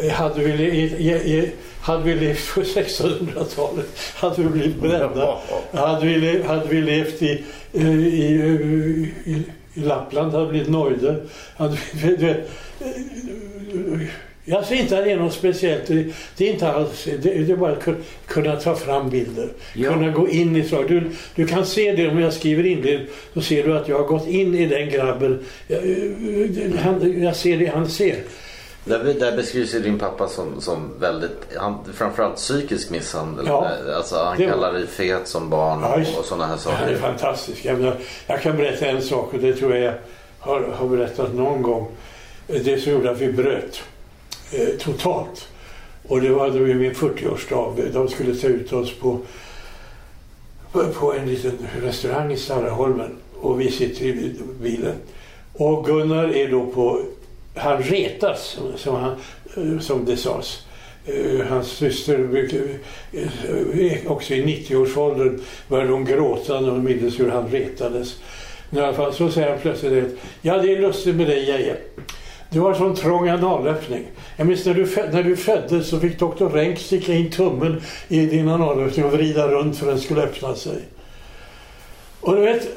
eh, hade vi, i- i- hade vi levt på 1600-talet hade vi blivit brända. Hade vi, hade vi levt i, eh, i, i, Lappland hade vi blivit nöjda. Hade vi, du vet, eh, jag ser inte att det är något speciellt. Det, det är inte alls, det, det är bara att kun- kunna ta fram bilder. Ja. Kunna gå in i saker. Du, du kan se det om jag skriver in det. Så ser du att jag har gått in i den grabben. Jag, eh, han, jag ser det han ser. Där, där beskrivs din pappa som, som väldigt, han, framförallt psykisk misshandel. Ja. Alltså, han Det kallar dig fet som barn Ja, just- och, sådana här Ja, det är saker. fantastiskt. Jag, menar, jag kan berätta en sak och det tror jag jag har, har berättat någon gång. Det som gjorde att vi bröt eh, totalt. Och det var då min 40-årsdag. De skulle ta ut oss på, på, på en liten restaurang i Sarraholmen. Och vi sitter i bilen. Och Gunnar är då på... Han retas, som, han, eh, som det sades. Eh, hans syster, eh, också i 90-årsåldern, började hon gråta när hon mindes hur han retades. Men I alla fall, så säger han plötsligt att ja, det är lustigt med dig Geje. Du har sån trång analöppning. Jag minns när du, när du föddes så fick doktor Renck sticka in tummen i din analöppning och vrida runt för att den skulle öppna sig. Och du vet,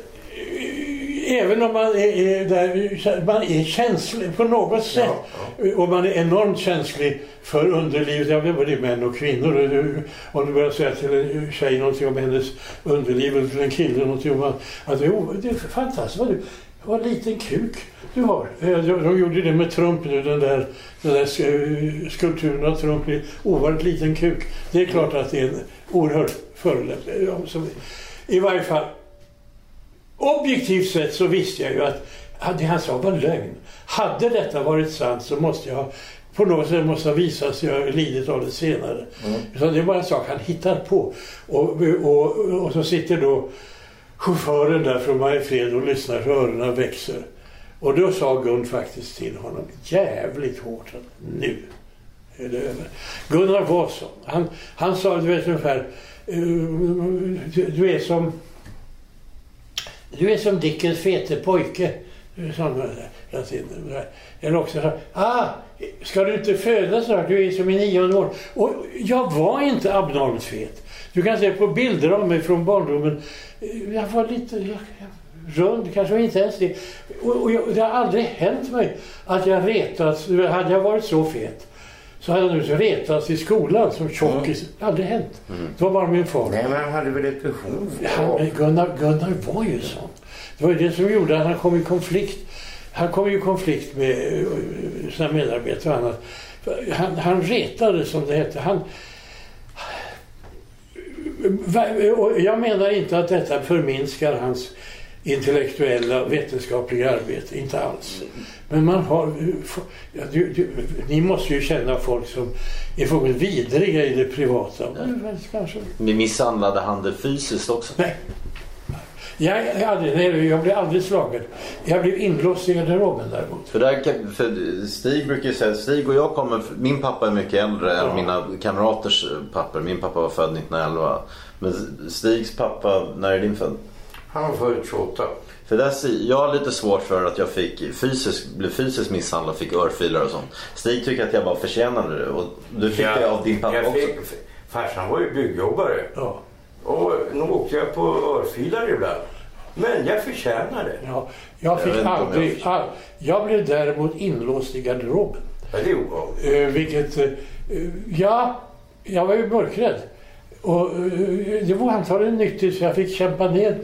Även om man är, är, där, man är känslig på något sätt. Och man är enormt känslig för underlivet. Jag vet både män och kvinnor. Om du börjar säga till en tjej någonting om hennes underliv eller till en kille någonting om att, att det är fantastiskt vad du vad liten kuk du har. Eh, De, de gjorde det med Trump nu, den där, den där sk- skulpturen av Trump. Ovanligt liten kuk. Det är klart att det är en oerhörd förolämpning. Som- I varje fall, objektivt sett så visste jag ju att det han sa var lögn. Hade detta varit sant så måste jag på något sätt måste ha visat sig jag har lidit av det senare. Så det är bara en sak han hittar på. Och, och, och så sitter då chauffören där från Mariefred och lyssnar så öronen växer. Och då sa Gun faktiskt till honom jävligt hårt att nu är det över. Gunnar Wasson, han, han sa du vet ungefär eh, du, är som du är som Dickens fete pojke. Eller också så ah, ska du inte födas snart? Du är som i nionde år. Och jag var inte abnormt fet. Du kan se på bilder av mig från barndomen. Jag var lite jag, rund, kanske var inte ens det. Och, och jag, det har aldrig hänt mig att jag retats. Hade jag varit så fet så hade jag nu retats i skolan som tjockis. Det har aldrig hänt. Det var bara min far. Nej, men han hade väl ett behov Han. Gunnar, Gunnar var ju sån. Det var det som gjorde att han kom i konflikt. Han kom i konflikt med eh, sina medarbetare och annat. Han, han retade som det hette. Han, jag menar inte att detta förminskar hans intellektuella vetenskapliga arbete. Inte alls. Men man har... Ja, du, du, ni måste ju känna folk som är fullkomligt vidriga i det privata. Kanske. Men misshandlade han det fysiskt också? Nej. Jag, jag, aldrig, nej, jag blev aldrig slagen. Jag blev inlåst i garderoben däremot. För, där, för Stig brukar säga, Stig och jag kommer, min pappa är mycket äldre än mina kamraters papper. Min pappa var född 1911. Men Stigs pappa, när är din född? Han var född 28. För där, jag har lite svårt för att jag fick fysisk, blev fysiskt misshandlad, fick örfilar och sånt. Stig tycker att jag bara förtjänade det och du fick det av din pappa jag också. fick, farsan var ju byggjobbare. Ja. Och nu åkte jag på örfilar ibland. Men jag förtjänar det. Ja, jag fick jag aldrig... förstår. all, jag blev däremot inlåst i garderoben. Ja, det är obehagligt. Eh, vilket... Eh, ja, jag var ju mörkrädd. Och eh, det var antagligen nyttigt för jag fick kämpa ner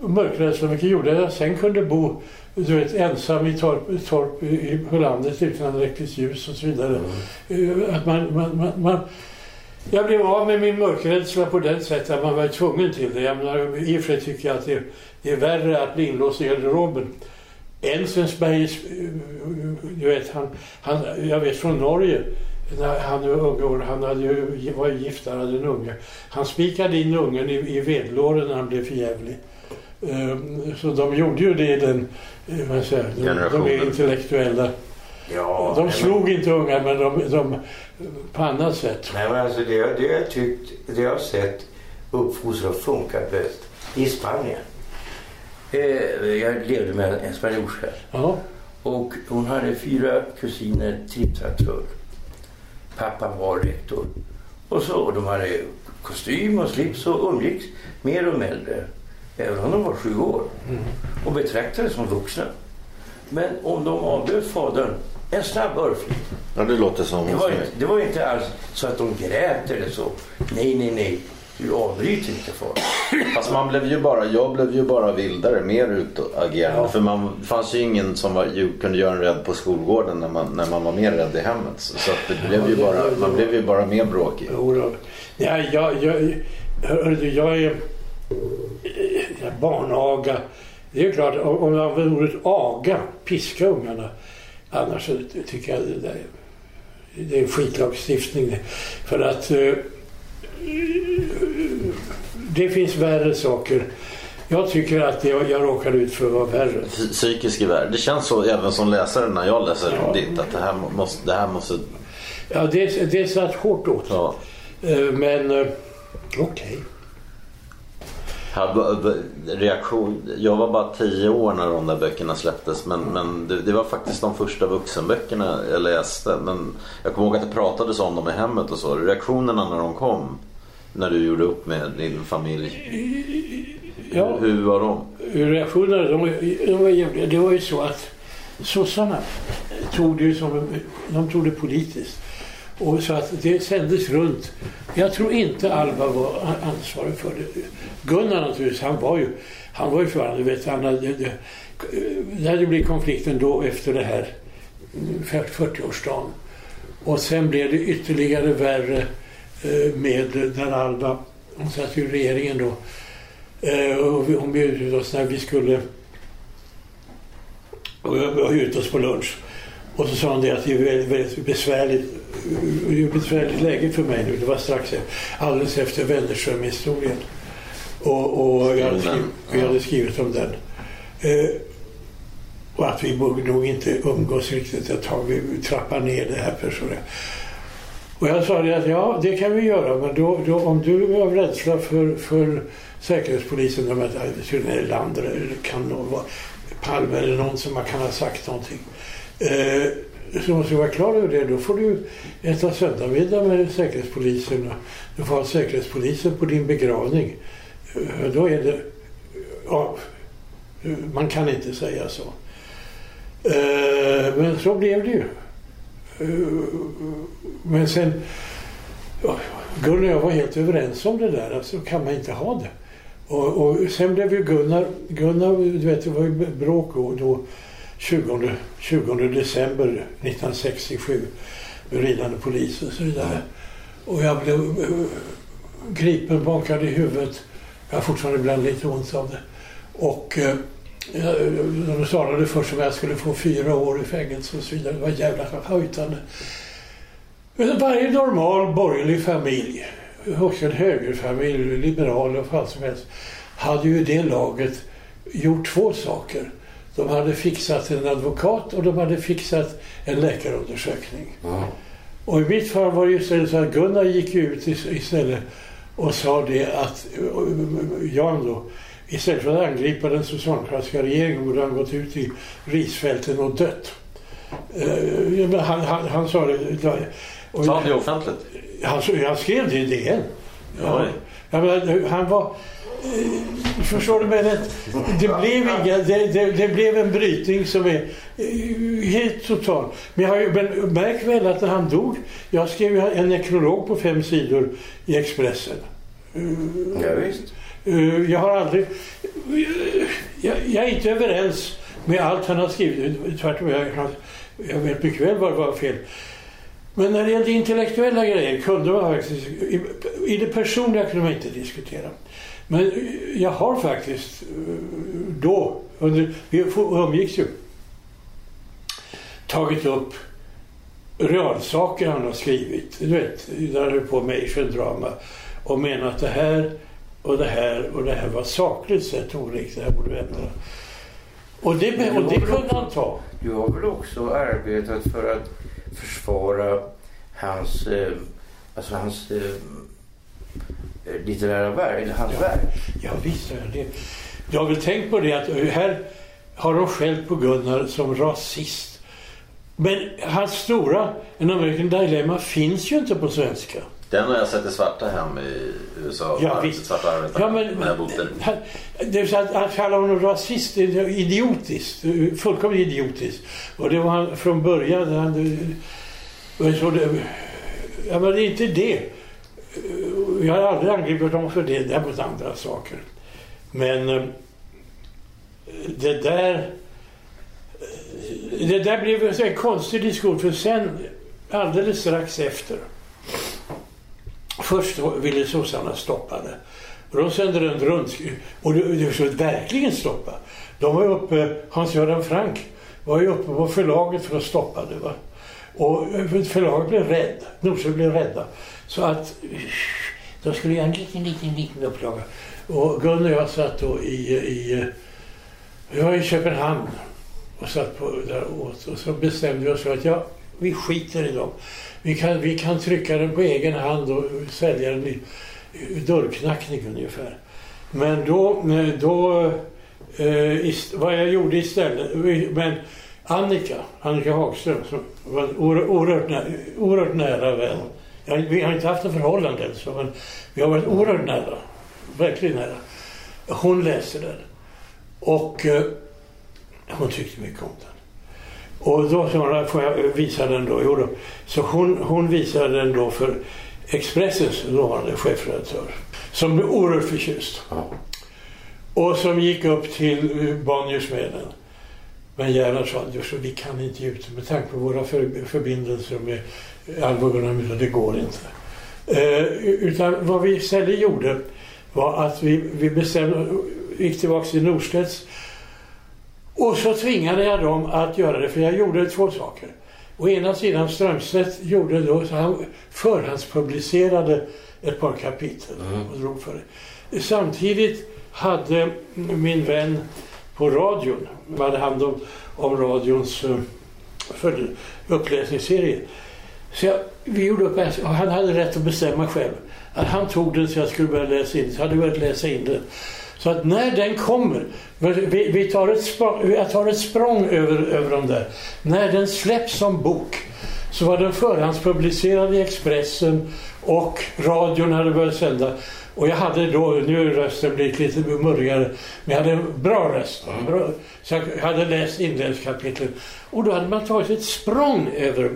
mörkrädslan vilket gjorde att jag sen kunde bo du vet, ensam i torp, torp i, på landet utan elektriskt ljus och så vidare. Eh, Att man, man, man, man, jag blev av med min mörkrädsla på det sättet att man var tvungen till det. Jag menar, I och för sig tycker jag att det, det är värre att bli inlåst i garderoben. Ensensberg, eh, du vet, han, han, jag vet från Norge, när han var unga år, han hade ju, var ju gift, han hade en unge. Han spikade in ungen i, i vedlåren när han blev för jävlig. Ehm, Så de gjorde ju det i den, eh, vad säger, de, de är intellektuella. Ja, De nej, slog inte unga men de, de på annat sätt. Men, nej, men alltså det, det jag tyckt, det jag har sett uppfostran funkar bäst i Spanien. Eh, jag levde med en spanjorska Ja. och hon hade fyra kusiner tripptraktör. Pappa var rektor. Och så, och de hade kostym och slips och umgicks med de äldre. Även om de var sju år. Och betraktades som vuxna. Men om de avbröt fadern, en snabb örfil. Ja, det låter som Det var, inte, det var inte alls så att de grät eller så. Nej, nej, nej. Du avbryter inte far. Fast man blev ju bara, jag blev ju bara vildare, mer utagerande. För man det fanns ju ingen som var, ju, kunde göra en rädd på skolgården när man, när man var mer rädd i hemmet. Så så att det blev ju bara, man blev ju bara mer bråkig. Jodå. Ja, jag, jag, hörru, du, jag är barnaga. Det är ju klart, om om jag använder ordet aga, piska ungarna. Annars så tycker jag det, där, det är en skitlagstiftning. För att eh, det finns värre saker. Jag tycker att det jag råkade ut för var värre. F- Psykisk gevär. Det känns så även som läsare när jag läser ditt att det här måste, det här måste Ja, det, det satt hårt åt. ja. Eh, Men eh, okej. Var- Reaktion. Jag var bara tio år när de där böckerna släpptes men, men det, det var faktiskt de första vuxenböckerna jag läste. Men jag kommer ihåg att det pratades om dem i hemmet och så. Reaktionerna när de kom när du gjorde upp med din familj. Ja. Hur var de? reaktionerna de, de var jävliga. Det var ju så att sossarna tog det som, de tog det politiskt. Och så att det sändes runt. Jag tror inte Alva var ansvarig för det. Gunnar naturligtvis, han var ju, han var ju för vet, han hade, det, det hade blivit konflikten då efter det här 40-årsdagen. Och sen blev det ytterligare värre eh, med när Alva, hon satt ju i regeringen då, eh, och hon bjöd ut oss när vi skulle och ut oss på lunch. Och så sa hon det att det är väldigt, väldigt besvärligt, ett besvärligt läge för mig nu. Det var strax alldeles efter Wennerström-historien. Och, och jag hade skrivit, vi hade skrivit om den. Eh, och att vi borde nog inte umgås riktigt ett tag. Vi trappar ner det här personliga. Och jag sa det att ja, det kan vi göra. Men då, då, om du är av rädsla för, för Säkerhetspolisen, de att tydligen är Lander eller kan vara Palme eller någon som man kan ha sagt någonting. Eh, så måste du vara klar över det. Då får du äta söndagsmiddag med Säkerhetspolisen. Du får ha Säkerhetspolisen på din begravning. Eh, då är det... Ja, man kan inte säga så. Eh, men så blev det ju. Eh, men sen... ja, Gunnar och jag var helt överens om det där. Alltså kan man inte ha det. Och, och sen blev ju Gunnar... Gunnar, du vet, det var ju bråk då, då 20, 20 december 1967 med ridande polis och så vidare. Och jag blev eh, gripen, bakad i huvudet. Jag har fortfarande ibland lite ont av det. Och eh, eh de talade först om att jag skulle få fyra år i fängelse och så vidare. Det var jävla hojtande. Men varje normal borgerlig familj, också en högerfamilj, liberal och vad som helst, hade ju i det laget gjort två saker. De hade fixat en advokat och de hade fixat en läkarundersökning. Och i mitt fall var det ju istället så att Gunnar gick ut is- istället och sa det att Jan då, istället för att angripa den socialdemokratiska regeringen borde han gått ut i risfälten och dött. Eh, han, han, han sa det. och- Sa han det offentligt? han, han skrev det i DN. Ja. Ja, men han var... Förstår du? Men det, blev inga, det, det, det blev en brytning som är eh, helt total. Men, jag men märk väl att när han dog, jag skrev en nekrolog på fem sidor i Expressen. Ja, visst. Eh, Jag har aldrig... Jag, jag är inte överens med allt han har skrivit. Tvärtom, jag, jag vet mycket väl vad det var fel. Men när det gällde intellektuella grejer kunde man faktiskt... I, I det personliga kunde man inte diskutera. Men jag har faktiskt eh, då, under, vi umgicks ju, tagit upp realsaker han har skrivit. Du vet, där är på med Asian drama och menat det här och det här och det här var sakligt sett oriktigt. Det här borde vi ändra. Och det, och det kunde han ta. Du har väl också arbetat för att försvara hans, eh, alltså hans eh, litterära verk, eller hans verk. Ja, visst det. Jag har väl tänkt på det att här har de skällt på Gunnar som rasist. Men hans stora En American Dilemma finns ju inte på svenska. Den har jag sett i svarta hem i USA. Ja, visst. Svarta. Ja, men, han, det så att, att kalla honom rasist är idiotiskt. Fullkomligt idiotiskt. Och det var han från början. Han, och så det, ja, men det är inte det. Jag har aldrig angripit dem för det. Däremot andra saker. Men eh, det där... Eh, det där blev en konstig diskussion. För sen, alldeles strax efter Först ville sossarna stoppa det. Och de sände en runt. Och det, det skulle verkligen stoppa. De var uppe, Hans-Göran Frank var ju uppe på förlaget för att stoppa det. Va? Och eh, förlaget blev rädd. Norsjö blev rädda. Så att de skulle göra en liten, liten, liten upplaga. Och Gun och jag satt då i, i, jag var i Köpenhamn och satt på, där och åt. Och så bestämde vi oss för att ja, vi skiter i dem. Vi kan, vi kan trycka den på egen hand och sälja den i i dörrknackning ungefär. Men då, då eh, ist, vad jag gjorde istället, men Annika, Annika Hagström, som var en oerhört, oerhört nära vän. Vi har inte haft ett förhållande så, men vi har varit oerhört nära. Verkligen nära. Hon läste den. Och eh, hon tyckte mycket om den. Och då sa hon, får jag visa den då? Jo då. Så hon, hon visade den då för Expressens dåvarande chefredaktör. Som blev oerhört förtjust. Och som gick upp till eh, Bonniers med den. Men Gerhard sa vi kan inte ge ut den med tanke på våra för, förbindelser med Alva det går inte. Eh, utan vad vi istället gjorde var att vi, vi bestämde, gick tillbaka till Norstedts och så tvingade jag dem att göra det, för jag gjorde två saker. Å ena sidan Strömstedt gjorde då, så han förhandspublicerade ett par kapitel och drog för det. Samtidigt hade min vän på radion, som hade hand om, om radions uh, uppläsningsserie. Så jag, vi gjorde upp och han hade rätt att bestämma själv. Att han tog den så jag skulle börja läsa in så hade börjat läsa in den. Så att när den kommer, vi, vi tar ett språng, jag tar ett språng över, över dem där. När den släpps som bok så var den förhandspublicerad i Expressen och radion hade börjat sända. Och jag hade då, nu är rösten blivit lite murrigare, men jag hade en bra röst. Bra, så jag hade läst inledningskapitlen. Och då hade man tagit ett språng över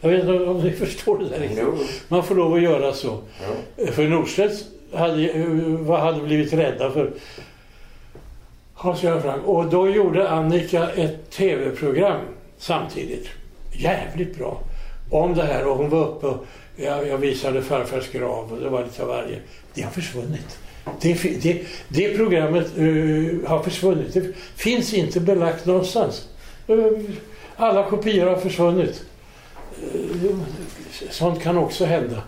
Jag vet inte om ni förstår det där riktigt. Man får lov att göra så. För Norstedts hade, hade blivit rädda för Hans Göran Frank. Och då gjorde Annika ett tv-program samtidigt. Jävligt bra. Om det här och hon var uppe och jag, jag visade farfars grav och det var lite av varje. Det har försvunnit. Det, det, det programmet uh, har försvunnit. Det finns inte belagt någonstans. Uh, alla kopior har försvunnit. Uh, sånt kan också hända.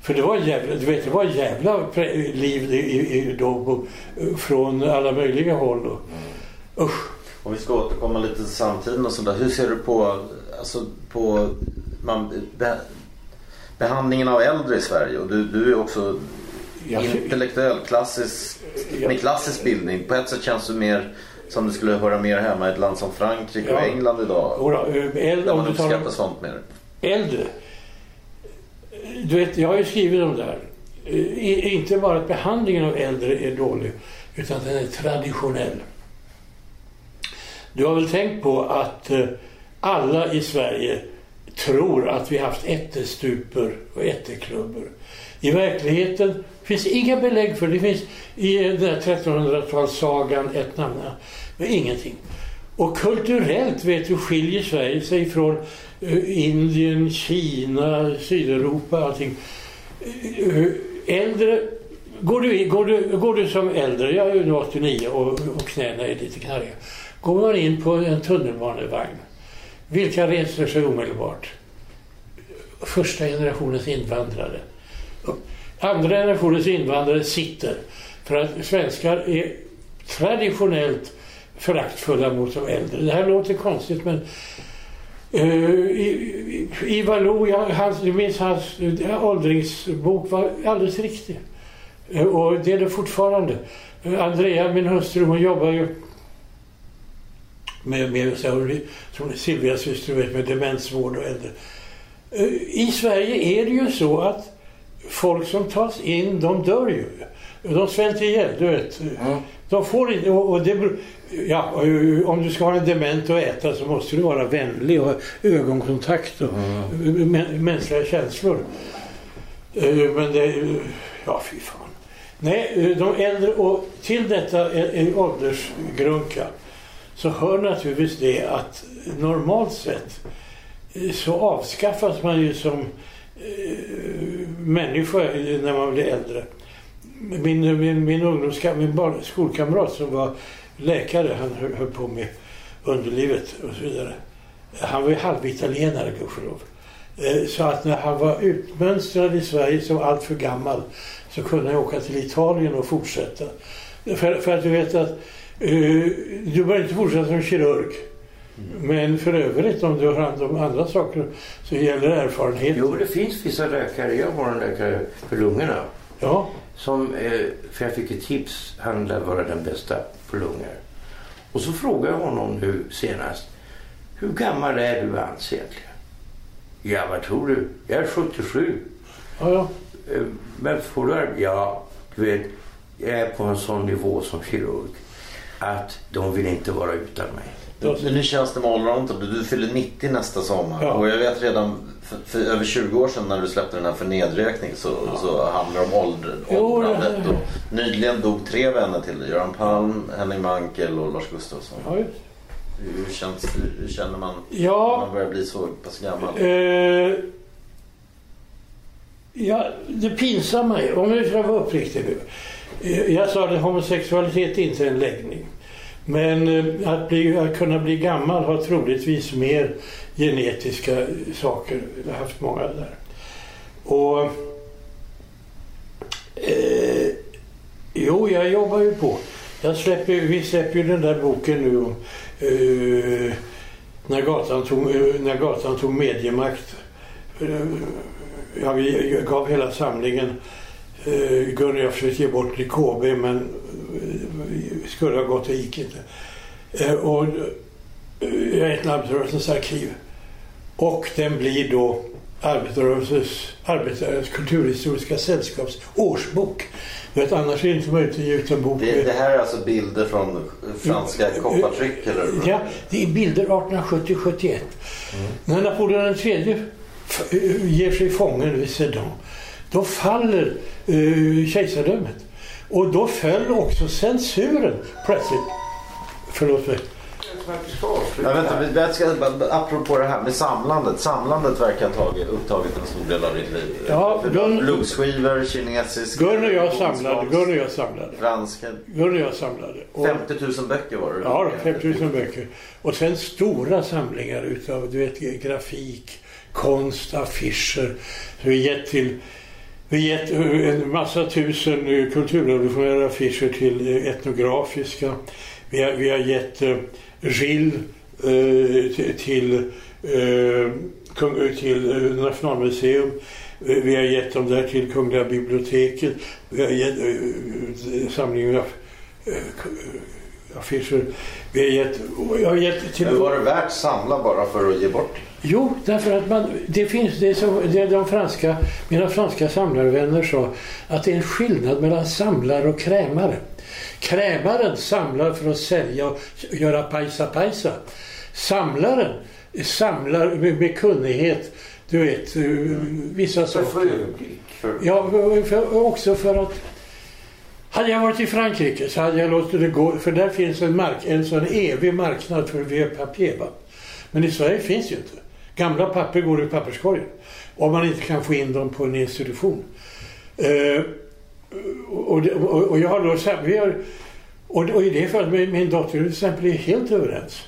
För det var jävla, du vet, det var jävla liv i, i, då, från alla möjliga håll. Och, usch. Om vi ska återkomma lite till samtiden och sådär. Hur ser du på, alltså, på man, be, behandlingen av äldre i Sverige? Och du, du är också jag, intellektuell, klassisk, jag, med klassisk bildning. På ett sätt känns du mer som du skulle höra mer hemma i ett land som Frankrike ja, och England idag. Då, äldre, man uppskattar sånt mer. Äldre du vet, jag har ju skrivit om det här. Inte bara att behandlingen av äldre är dålig, utan att den är traditionell. Du har väl tänkt på att eh, alla i Sverige tror att vi haft ättestuper och ätteklubbor. I verkligheten finns inga belägg för det. Det finns i den 1300-talssagan ett namn, men ingenting. Och kulturellt vet du skiljer Sverige sig från eh, Indien, Kina, Sydeuropa, allting. Eh, äldre, går du, går du, går du som äldre, jag är ju nu 89 och, och knäna är lite knarriga. Går man in på en tunnelbanevagn, vilka reser sig omedelbart? Första generationens invandrare. Andra generationens invandrare sitter. För att svenskar är traditionellt föraktfulla mot de äldre. Det här låter konstigt men Uh, Ivar Lo, jag, hans, jag minns hans eh, åldringsbok var alldeles riktig. Uh, och det är det fortfarande. Uh, Andrea, min hustru, hon jobbar ju med, med som Silvias syster vet, med demensvård och äldre. I Sverige är det ju så att folk som tas in, de dör ju. De svälter ihjäl, du vet. Mm. De får inte, och det, ja, om du ska ha en dement att äta så måste du vara vänlig och ha ögonkontakt och mm. mänskliga känslor. Eh, men det, ja fy fan. Nej, eh, de äldre och till detta är åldersgrunka så hör naturligtvis det att normalt sett eh, så avskaffas man ju som människa när man blir äldre min, min, min, ungdomska, min barn, skolkamrat som var läkare, han höll, höll på med underlivet och så vidare. Han var ju halvitalienare gudskelov. Eh, så att när han var utmönstrad i Sverige som allt för gammal så kunde han åka till Italien och fortsätta. För, för att du vet att uh, du behöver inte fortsätta som kirurg. Men för övrigt om du har hand om andra saker så gäller erfarenhet. Jo, det finns vissa läkare. Jag har en läkare för lungorna. Ja. Som, eh, för jag fick ett tips, han lär vara den bästa på lungor. Och så frågade jag honom nu senast, hur gammal är du Hans egentligen? Ja, vad tror du? Jag är 77. Ja, ja. Eh, men får du Ja, du vet, är på en sån nivå som kirurg att de vill inte vara utan mig. Nu känns det med allrounder. Du fyller 90 nästa sommar. Ja. Och jag vet redan för, för över 20 år sedan när du släppte den här för nedräkning så, så handlar det om ålder, åldrandet. det- Och nyligen dog tre vänner till dig. Göran Palm, Henning Mankell och Lars Gustafsson. Ja. Hur, känns, hur känner man Ja. när man börjar bli så pass gammal? Eh, ja, det pinsamma är, om jag ska vara uppriktig nu. Eh, jag sa att homosexualitet inte är en läggning. Men eh, att, bli, att kunna bli gammal har troligtvis mer genetiska saker. Jag har haft många där. Och eh, Jo, jag jobbar ju på. Jag släpper, vi släpper ju den där boken nu om eh, när, gatan tog, eh, när gatan tog mediemakt. Eh, ja, vi gav hela samlingen. Eh, Gunnar jag försökte ge bort till KB men eh, skulle ha gått, det gick inte. Eh, och, eh, heter Arbetarrörelsens arkiv. Och den blir då Arbetarrörelsens, Arbetarrörelsens kulturhistoriska sällskaps årsbok. Att annars är det inte möjligt att ge ut en bok. Det, det här är alltså bilder från franska koppartryck eller? Ja, det är bilder 1870-71. När Napoleon III eh, ger sig fången vid Sedan, då faller uh, kejsardömet. Och då föll också censuren plötsligt. Förlåt mig. Ja, vänta, vi- ska, apropå det här med samlandet. Samlandet verkar ha tagit, upptagit en stor del av ditt liv. Ja, Gun- Bluesskivor, kinesisk. Gunnar och jag samlade. Gunnar och jag samlade. Franska. Gunnar och jag samlade. Och, 50 000 böcker var det. Ja, då, 50 000 böcker. Och sen stora samlingar utav du vet, grafik, konst, affischer. Så vi gett till vi gett eh, en massa tusen eh, kulturrevolutionära affischer till eh, etnografiska. Vi har, vi har gett eh, Gilles till, till, till Nationalmuseum. Vi har gett dem där till Kungliga biblioteket. Vi har gett samlingen av affischer. Vi har gett, jag har gett till... Men var det värt samla bara för att ge bort? Jo, därför att man, det finns det som det de franska, mina franska samlarvänner sa att det är en skillnad mellan samlare och krämare. Krämaren samlar för att sälja och göra pajsa pajsa. Samlaren samlar med, med kunnighet, du vet, eh, vissa saker. För... Ja, för, också för att hade jag varit i Frankrike så hade jag låtit det gå, för där finns en, mark, en sån evig marknad för vieux papier. Va? Men i Sverige finns ju inte. Gamla papper går i papperskorgen. Om man inte kan få in dem på en institution. Eh, och, det- och, och jag har då vi har, och, och i det fallet min, min dotter till exempel är helt överens.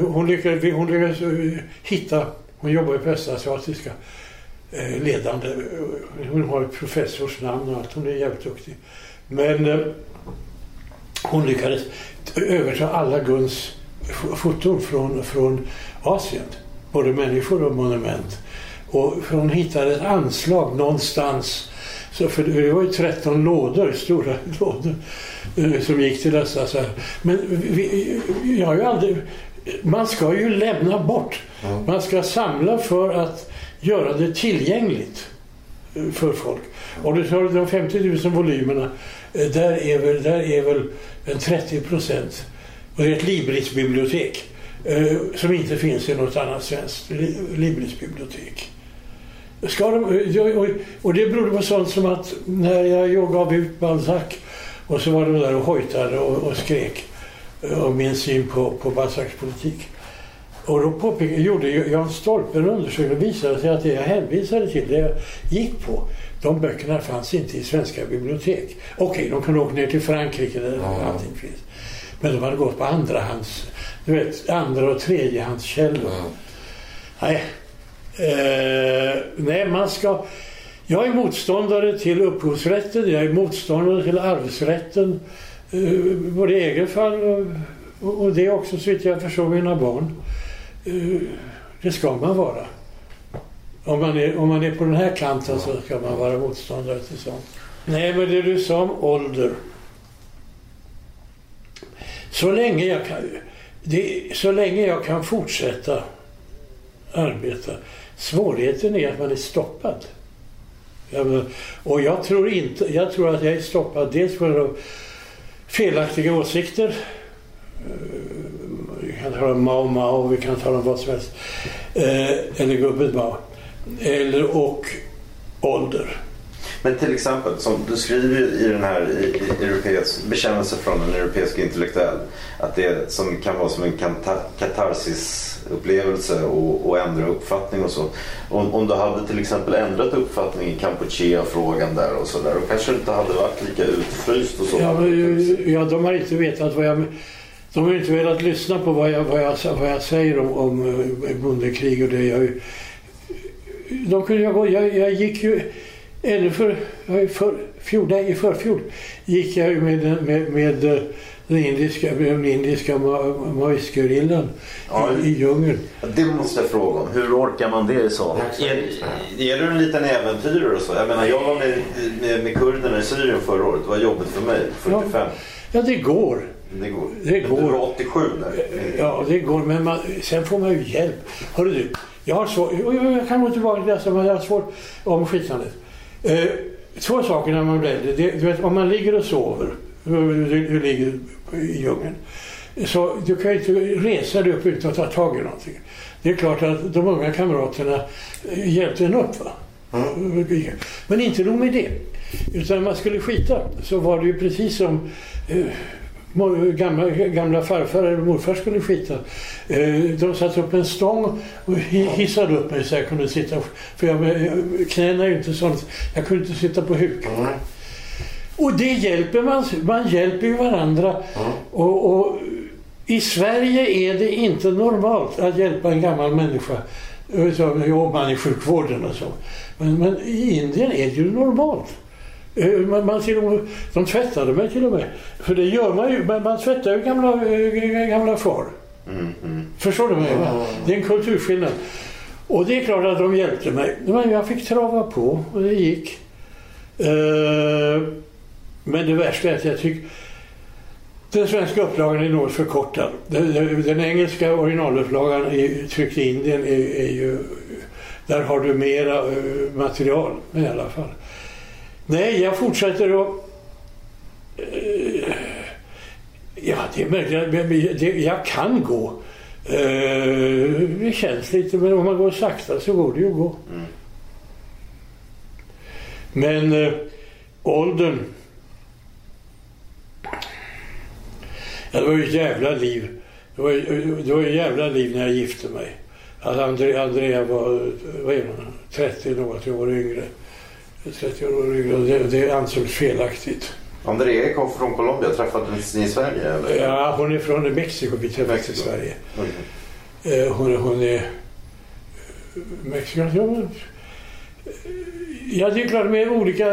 Hon lyckades, hon lyckades eh, hitta, hon jobbar ju på östasiatiska eh, ledande, eh, hon har ett professorsnamn och allt, hon är jävligt duktig. Men eh, hon lyckades överta alla Guns foton från, från Asien. Både människor och monument. Och hon hittade ett anslag någonstans. Så för det var ju 13 lådor, stora lådor, eh, som gick till dessa. Så här. Men vi, jag har ju aldrig... Man ska ju lämna bort. Man ska samla för att göra det tillgängligt eh, för folk. Och du tar de 50 000 volymerna, eh, där är väl, där är väl en 30 procent. Och det är ett Libris-bibliotek som inte finns i något annat svenskt li- Libris-bibliotek. Ska de, och- och- det berodde på sånt som att när jag gav ut Balzac och så var de där och hojtade och, och skrek eh, om min syn på, på Balzacs politik. Och då påpek- gjorde Jan Stolpe en undersökning och visade sig att det jag hänvisade till, det jag gick på, de böckerna fanns inte i svenska bibliotek. Okej, de kunde åka ner till Frankrike där allting finns. Men de hade gått på andrahands, du vet, andra och tredjehandskällor. Nej. Eh, nej, man ska... Jag är motståndare till upphovsrätten, jag är motståndare till arvsrätten. Eh, både i eget fall och, och, och det är också så vitt jag förstår mina barn. Eh, det ska man vara. Om man, är, om man är på den här kanten så ska man vara motståndare till sånt. Nej, men det du sa om ålder. Så länge jag kan, det, så länge jag kan fortsätta arbeta. Svårigheten är att man är stoppad. Jag och jag tror, inte, jag tror att jag är stoppad dels på grund av felaktiga åsikter. Eh, vi kan tala om Mao Mao, vi kan tala om vad som helst. Eh, eller gubben Mao. Eller och ålder. Men till exempel, som du skriver i den här i, i, europeisk, bekännelse från en europeisk intellektuell. Att det som kan vara som en kanta- katarsis-upplevelse och, och ändra uppfattning och så. Om, om du hade till exempel ändrat uppfattning i Kampuchea-frågan där och sådär. Då kanske du inte hade varit lika utfryst och så. Ja, men, ja, de har inte vetat vad jag... De har inte velat lyssna på vad jag, vad jag, vad jag säger om, om eh, bondekrig och det. Jag, de kunde jag, jag, jag gick ju... Eller för, för fjol, nej, i förfjol gick jag ju med, med, med eh, den indiska, med den indiska ma- maoistgerillan Ja. i, i djungeln. Det måste jag fråga om. Hur orkar man det i så? Är, är du en liten äventyrare och så? Jag menar, jag var med, med, med kurderna i Syrien förra året. Det var jobbigt för mig. 45. Ja, det går. Det går. Det Men Du går. var 87 där. Ja, det går. Men man, sen får man ju hjälp. Hörru du, jag har svårt... Jag kan gå tillbaka till det som jag har svårt om skitandet. Eh, två saker när man äldre. Det, du vet, om man ligger och sover. Du, du ligger i djungeln. Så du kan ju inte resa dig upp utan att ta tag i någonting. Det är klart att de unga kamraterna hjälpte en upp. Va? Men inte nog med det. Utan när man skulle skita så var det ju precis som eh, gamla, gamla farfar eller morfar skulle skita. Eh, de satte upp en stång och hi- hissade upp mig så jag kunde sitta. För jag, knäna är ju inte sånt. Jag kunde inte sitta på huk. Och det hjälper man. Man hjälper ju varandra. Och, och i Sverige är det inte normalt att hjälpa en gammal människa. jobbar man i sjukvården och så. Men, men i Indien är det ju normalt. Eh, Man, man till och med, de tvättade mig till och med. För det gör man ju. Man, man tvättar ju gamla, eh, gamla far. Förstår du mig? va? Det är en kulturskillnad. Och det är klart att de hjälpte mig. Men jag fick trava på och det gick. Eh, Men det värsta är att jag tycker den svenska upplagan är något förkortad. Den, den, engelska originalupplagan är, tryckt i Indien är, är ju... Där har du mera material i alla fall. Nej, jag fortsätter att... Ja, det är möjligt. Jag kan gå. Eh, Det känns lite, men om man går sakta så går det ju att gå. Men eh, åldern... Ja, det var ju ett jävla liv. Det var, det var ett jävla liv när jag gifte mig. Alltså Andrea, Andrea var, vad är hon, 30 något år yngre. 30 år och det, det ansågs felaktigt. André kom från Colombia. Träffades ni i Sverige? Eller? Ja, hon är från Mexiko. Vi träffades i Mexiko. Sverige. Eh, Hon, hon är mexikan. Ja, men- ja, det är klart med olika...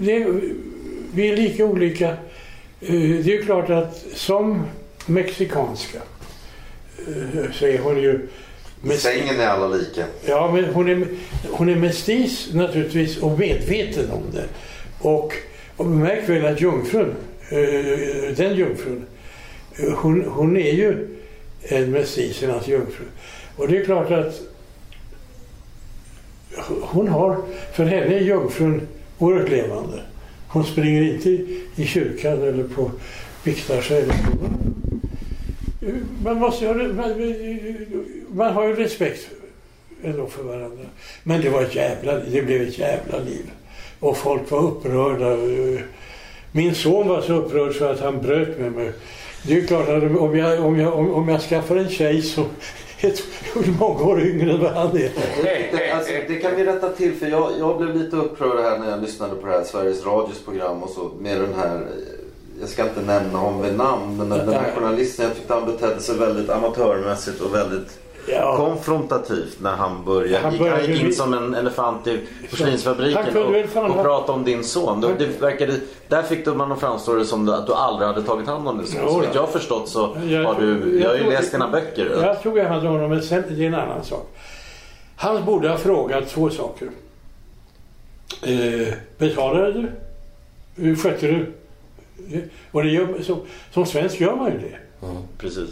Det är, vi är lika olika. Eh, Det är klart att som mexikanska eh, så är hon ju... I sängen är alla lika. Ja, men hon är, hon är mestis naturligtvis och medveten om det. Och, och märk väl att jungfrun, eh, den jungfrun, eh, hon, hon är ju en mestisernas jungfru. Och det är klart att hon har, för henne är jungfrun oerhört levande. Hon springer inte i, i kyrkan eller på biktar sig. Eller på. Man, måste ha, man, man har ju respekt ändå för varandra. Men det var ett jävla, det blev ett jävla liv. Och folk var upprörda. Min son var så upprörd så att han bröt med mig. Det är klart att om jag, om jag, om, om jag skaffar en tjej som är många år yngre än vad han är. Det, alltså, det kan vi rätta till för jag, jag blev lite upprörd här när jag lyssnade på det här Sveriges Radios program och så med den här jag ska inte nämna honom vid namn men den här journalisten jag tyckte han betedde sig väldigt amatörmässigt och väldigt Ja. konfrontativt när han började. Han Han, började gick in bli- som en elefant i Han porslinsfabriken och, och pratade om din son. Det, det verkade, där fick du man att framstå det som att du aldrig hade tagit hand om din son. Så vitt jag har förstått så har du, jag har ju läst dina böcker. Jag tror jag hade honom, men sen, det är en annan sak. Han borde ha frågat två saker. Eh, betalade du? Hur skötte du? Eh, Och det gör, som, som svensk gör man ju det. Precis.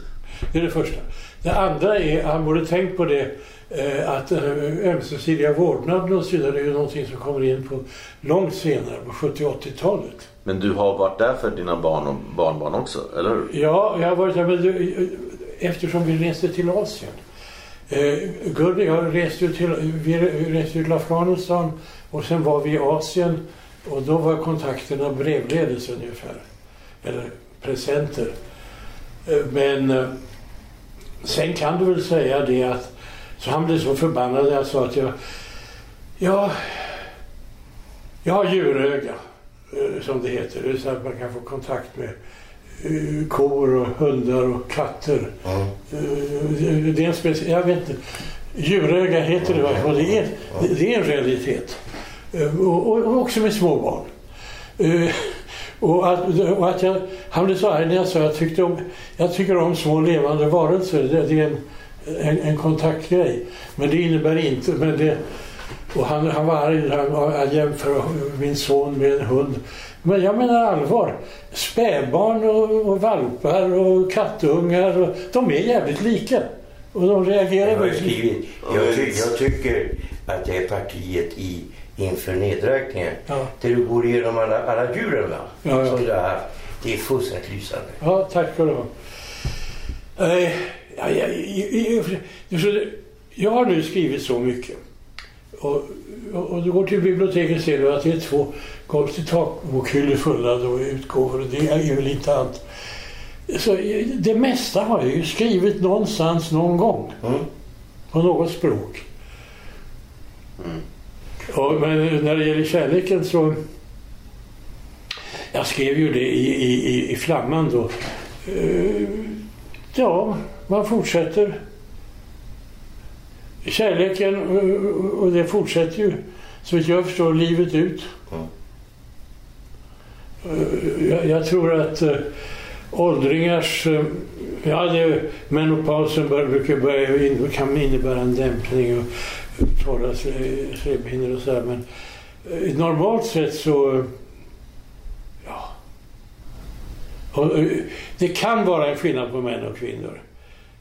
Det är det första. Det andra är, han borde tänkt på det, eh, att den ömsesidiga vårdnaden och så vidare är ju någonting som kommer in på långt senare, på 70 80-talet. Men du har varit där för dina barn och barnbarn också, eller hur? Ja, jag har varit där men du, eftersom vi reste till Asien. Eh, Gurli jag reste ju till, vi reste till Afghanistan och sen var vi i Asien och då var kontakterna brevledes ungefär. Eller presenter. Eh, men eh, sen kan du väl säga det att så han blev så förbannad jag sa att jag, ja, jag har djuröga eh, som det heter. Det är så att man kan få kontakt med kor och hundar och katter. Eh, Det är en speciell, jag vet inte. Djuröga heter det va? Och det är, det är en realitet. Eh, Och, och, också med små barn. Eh, Och att, och att jag, han blev så arg när jag sa att jag, tyckte om, jag tycker om små levande varelser. Det, det är en, en, en kontaktgrej. Men det innebär inte... Men det, och han, han var arg. Han, han jämför min son med en hund. Men jag menar allvar. Spädbarn och, och valpar och kattungar. Och, de är jävligt lika. Och de reagerar Jag. Jag, jag tycker att det är partiet i inför nedräkningen. Ja. Där du går igenom alla, alla djuren va? Ja, ja. som du har haft. Det är fullständigt lysande. Ja, tack ska du ha. Eh, ja, ja, i- i- i- så det- jag har nu skrivit så mycket. Och, och, och du går till biblioteket ser du att det är två golv till tak-bokhyllor fulla då utgåvor. Det är väl inte allt. Så eh, det mesta har jag ju skrivit någonstans någon gång. Mm. På något språk. Och, men när det gäller kärleken så... Jag skrev ju det i, i, i, Flamman då. Eh, ja, man fortsätter. Kärleken, eh, och det fortsätter ju så vitt jag förstår livet ut. Eh, Jag, jag tror att eh, åldringars... eh, Ja, det, menopausen bör, brukar börja, kan innebära en dämpning och torra sle- slemhinnor och sådär. Men eh, normalt sett så... eh, Ja. Eh, det kan vara en skillnad på män och kvinnor.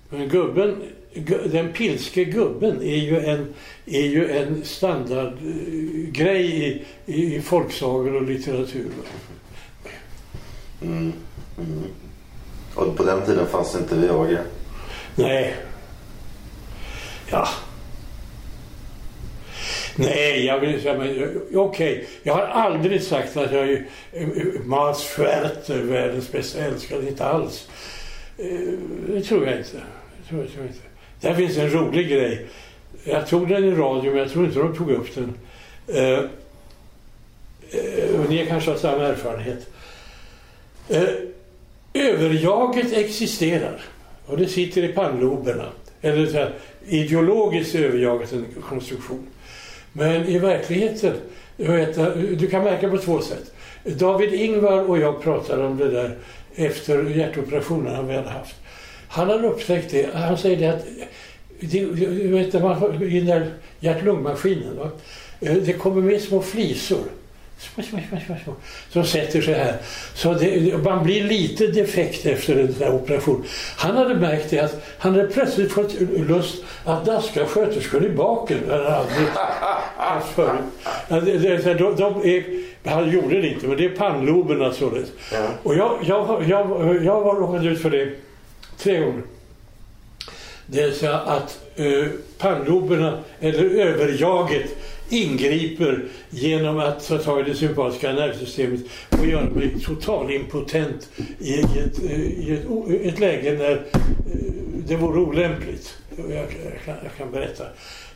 Men gubben, gu- den pilske gubben är ju en, är ju en standardgrej i, i, i folksagor och litteratur. Mm. Mm. Och på den tiden fanns det inte Viagra. Nej. Ja. Nej, jag vill säga, men okej. Jag har aldrig sagt att jag är eh, Mats Schwerter, världens bästa älskare. Inte alls. Eh, det tror jag inte. Det tror jag, tror jag inte. Där finns en rolig grej. Jag tog den i radio, men jag tror inte de tog upp den. Eh, eh, ni kanske har samma erfarenhet. Eh, överjaget existerar. Och det sitter i pannloberna. Eller så här, ideologiskt överjaget en konstruktion. Men i verkligheten, vet, du kan märka på två sätt. David Ingvar och jag pratade om det där efter hjärtoperationen han vi hade haft. Han har upptäckt det. Han säger det att det, vet, man, i den där hjärt-lungmaskinen, det kommer med små flisor. Som sätter sig här. Så det, man blir lite defekt efter en sån här operation. Han hade märkt det att han hade plötsligt fått lust att daska sköterskor i baken. Han aldrig haft förut. Han gjorde det inte, men det är pannloberna således. Och jag, jag, jag, jag har råkat ut för det tre gånger. Det är så att eh, pannloberna, eller överjaget, ingriper genom att ta tag i det sympatiska nervsystemet och gör mig totalimpotent i, i, ett, i ett, ett läge när eh, det vore olämpligt. Jag, jag, kan, jag kan berätta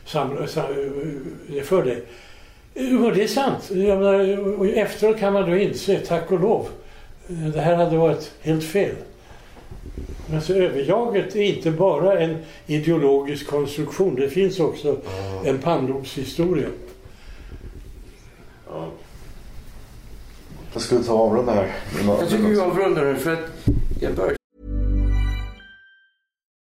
sam, sam, eh, det för dig. Eh, och det är sant. Jag menar, och efteråt kan man då inse, tack och lov, det här hade varit helt fel. Men så överjaget är inte bara en ideologisk konstruktion. Det finns också en pannlobshistoria. Jag skulle ta avrunda här. Jag tycker vi avrundar nu för att jag börjar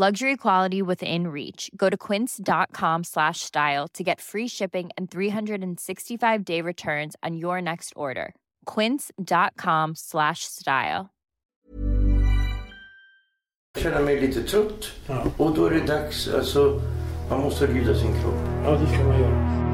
Luxury quality within reach. Go to quince.com slash style to get free shipping and 365 day returns on your next order. Quince.com slash style. Jag känner mig lite trött. Och då är det dags, alltså, man måste lyda sin kropp. Ja, det ska man göra.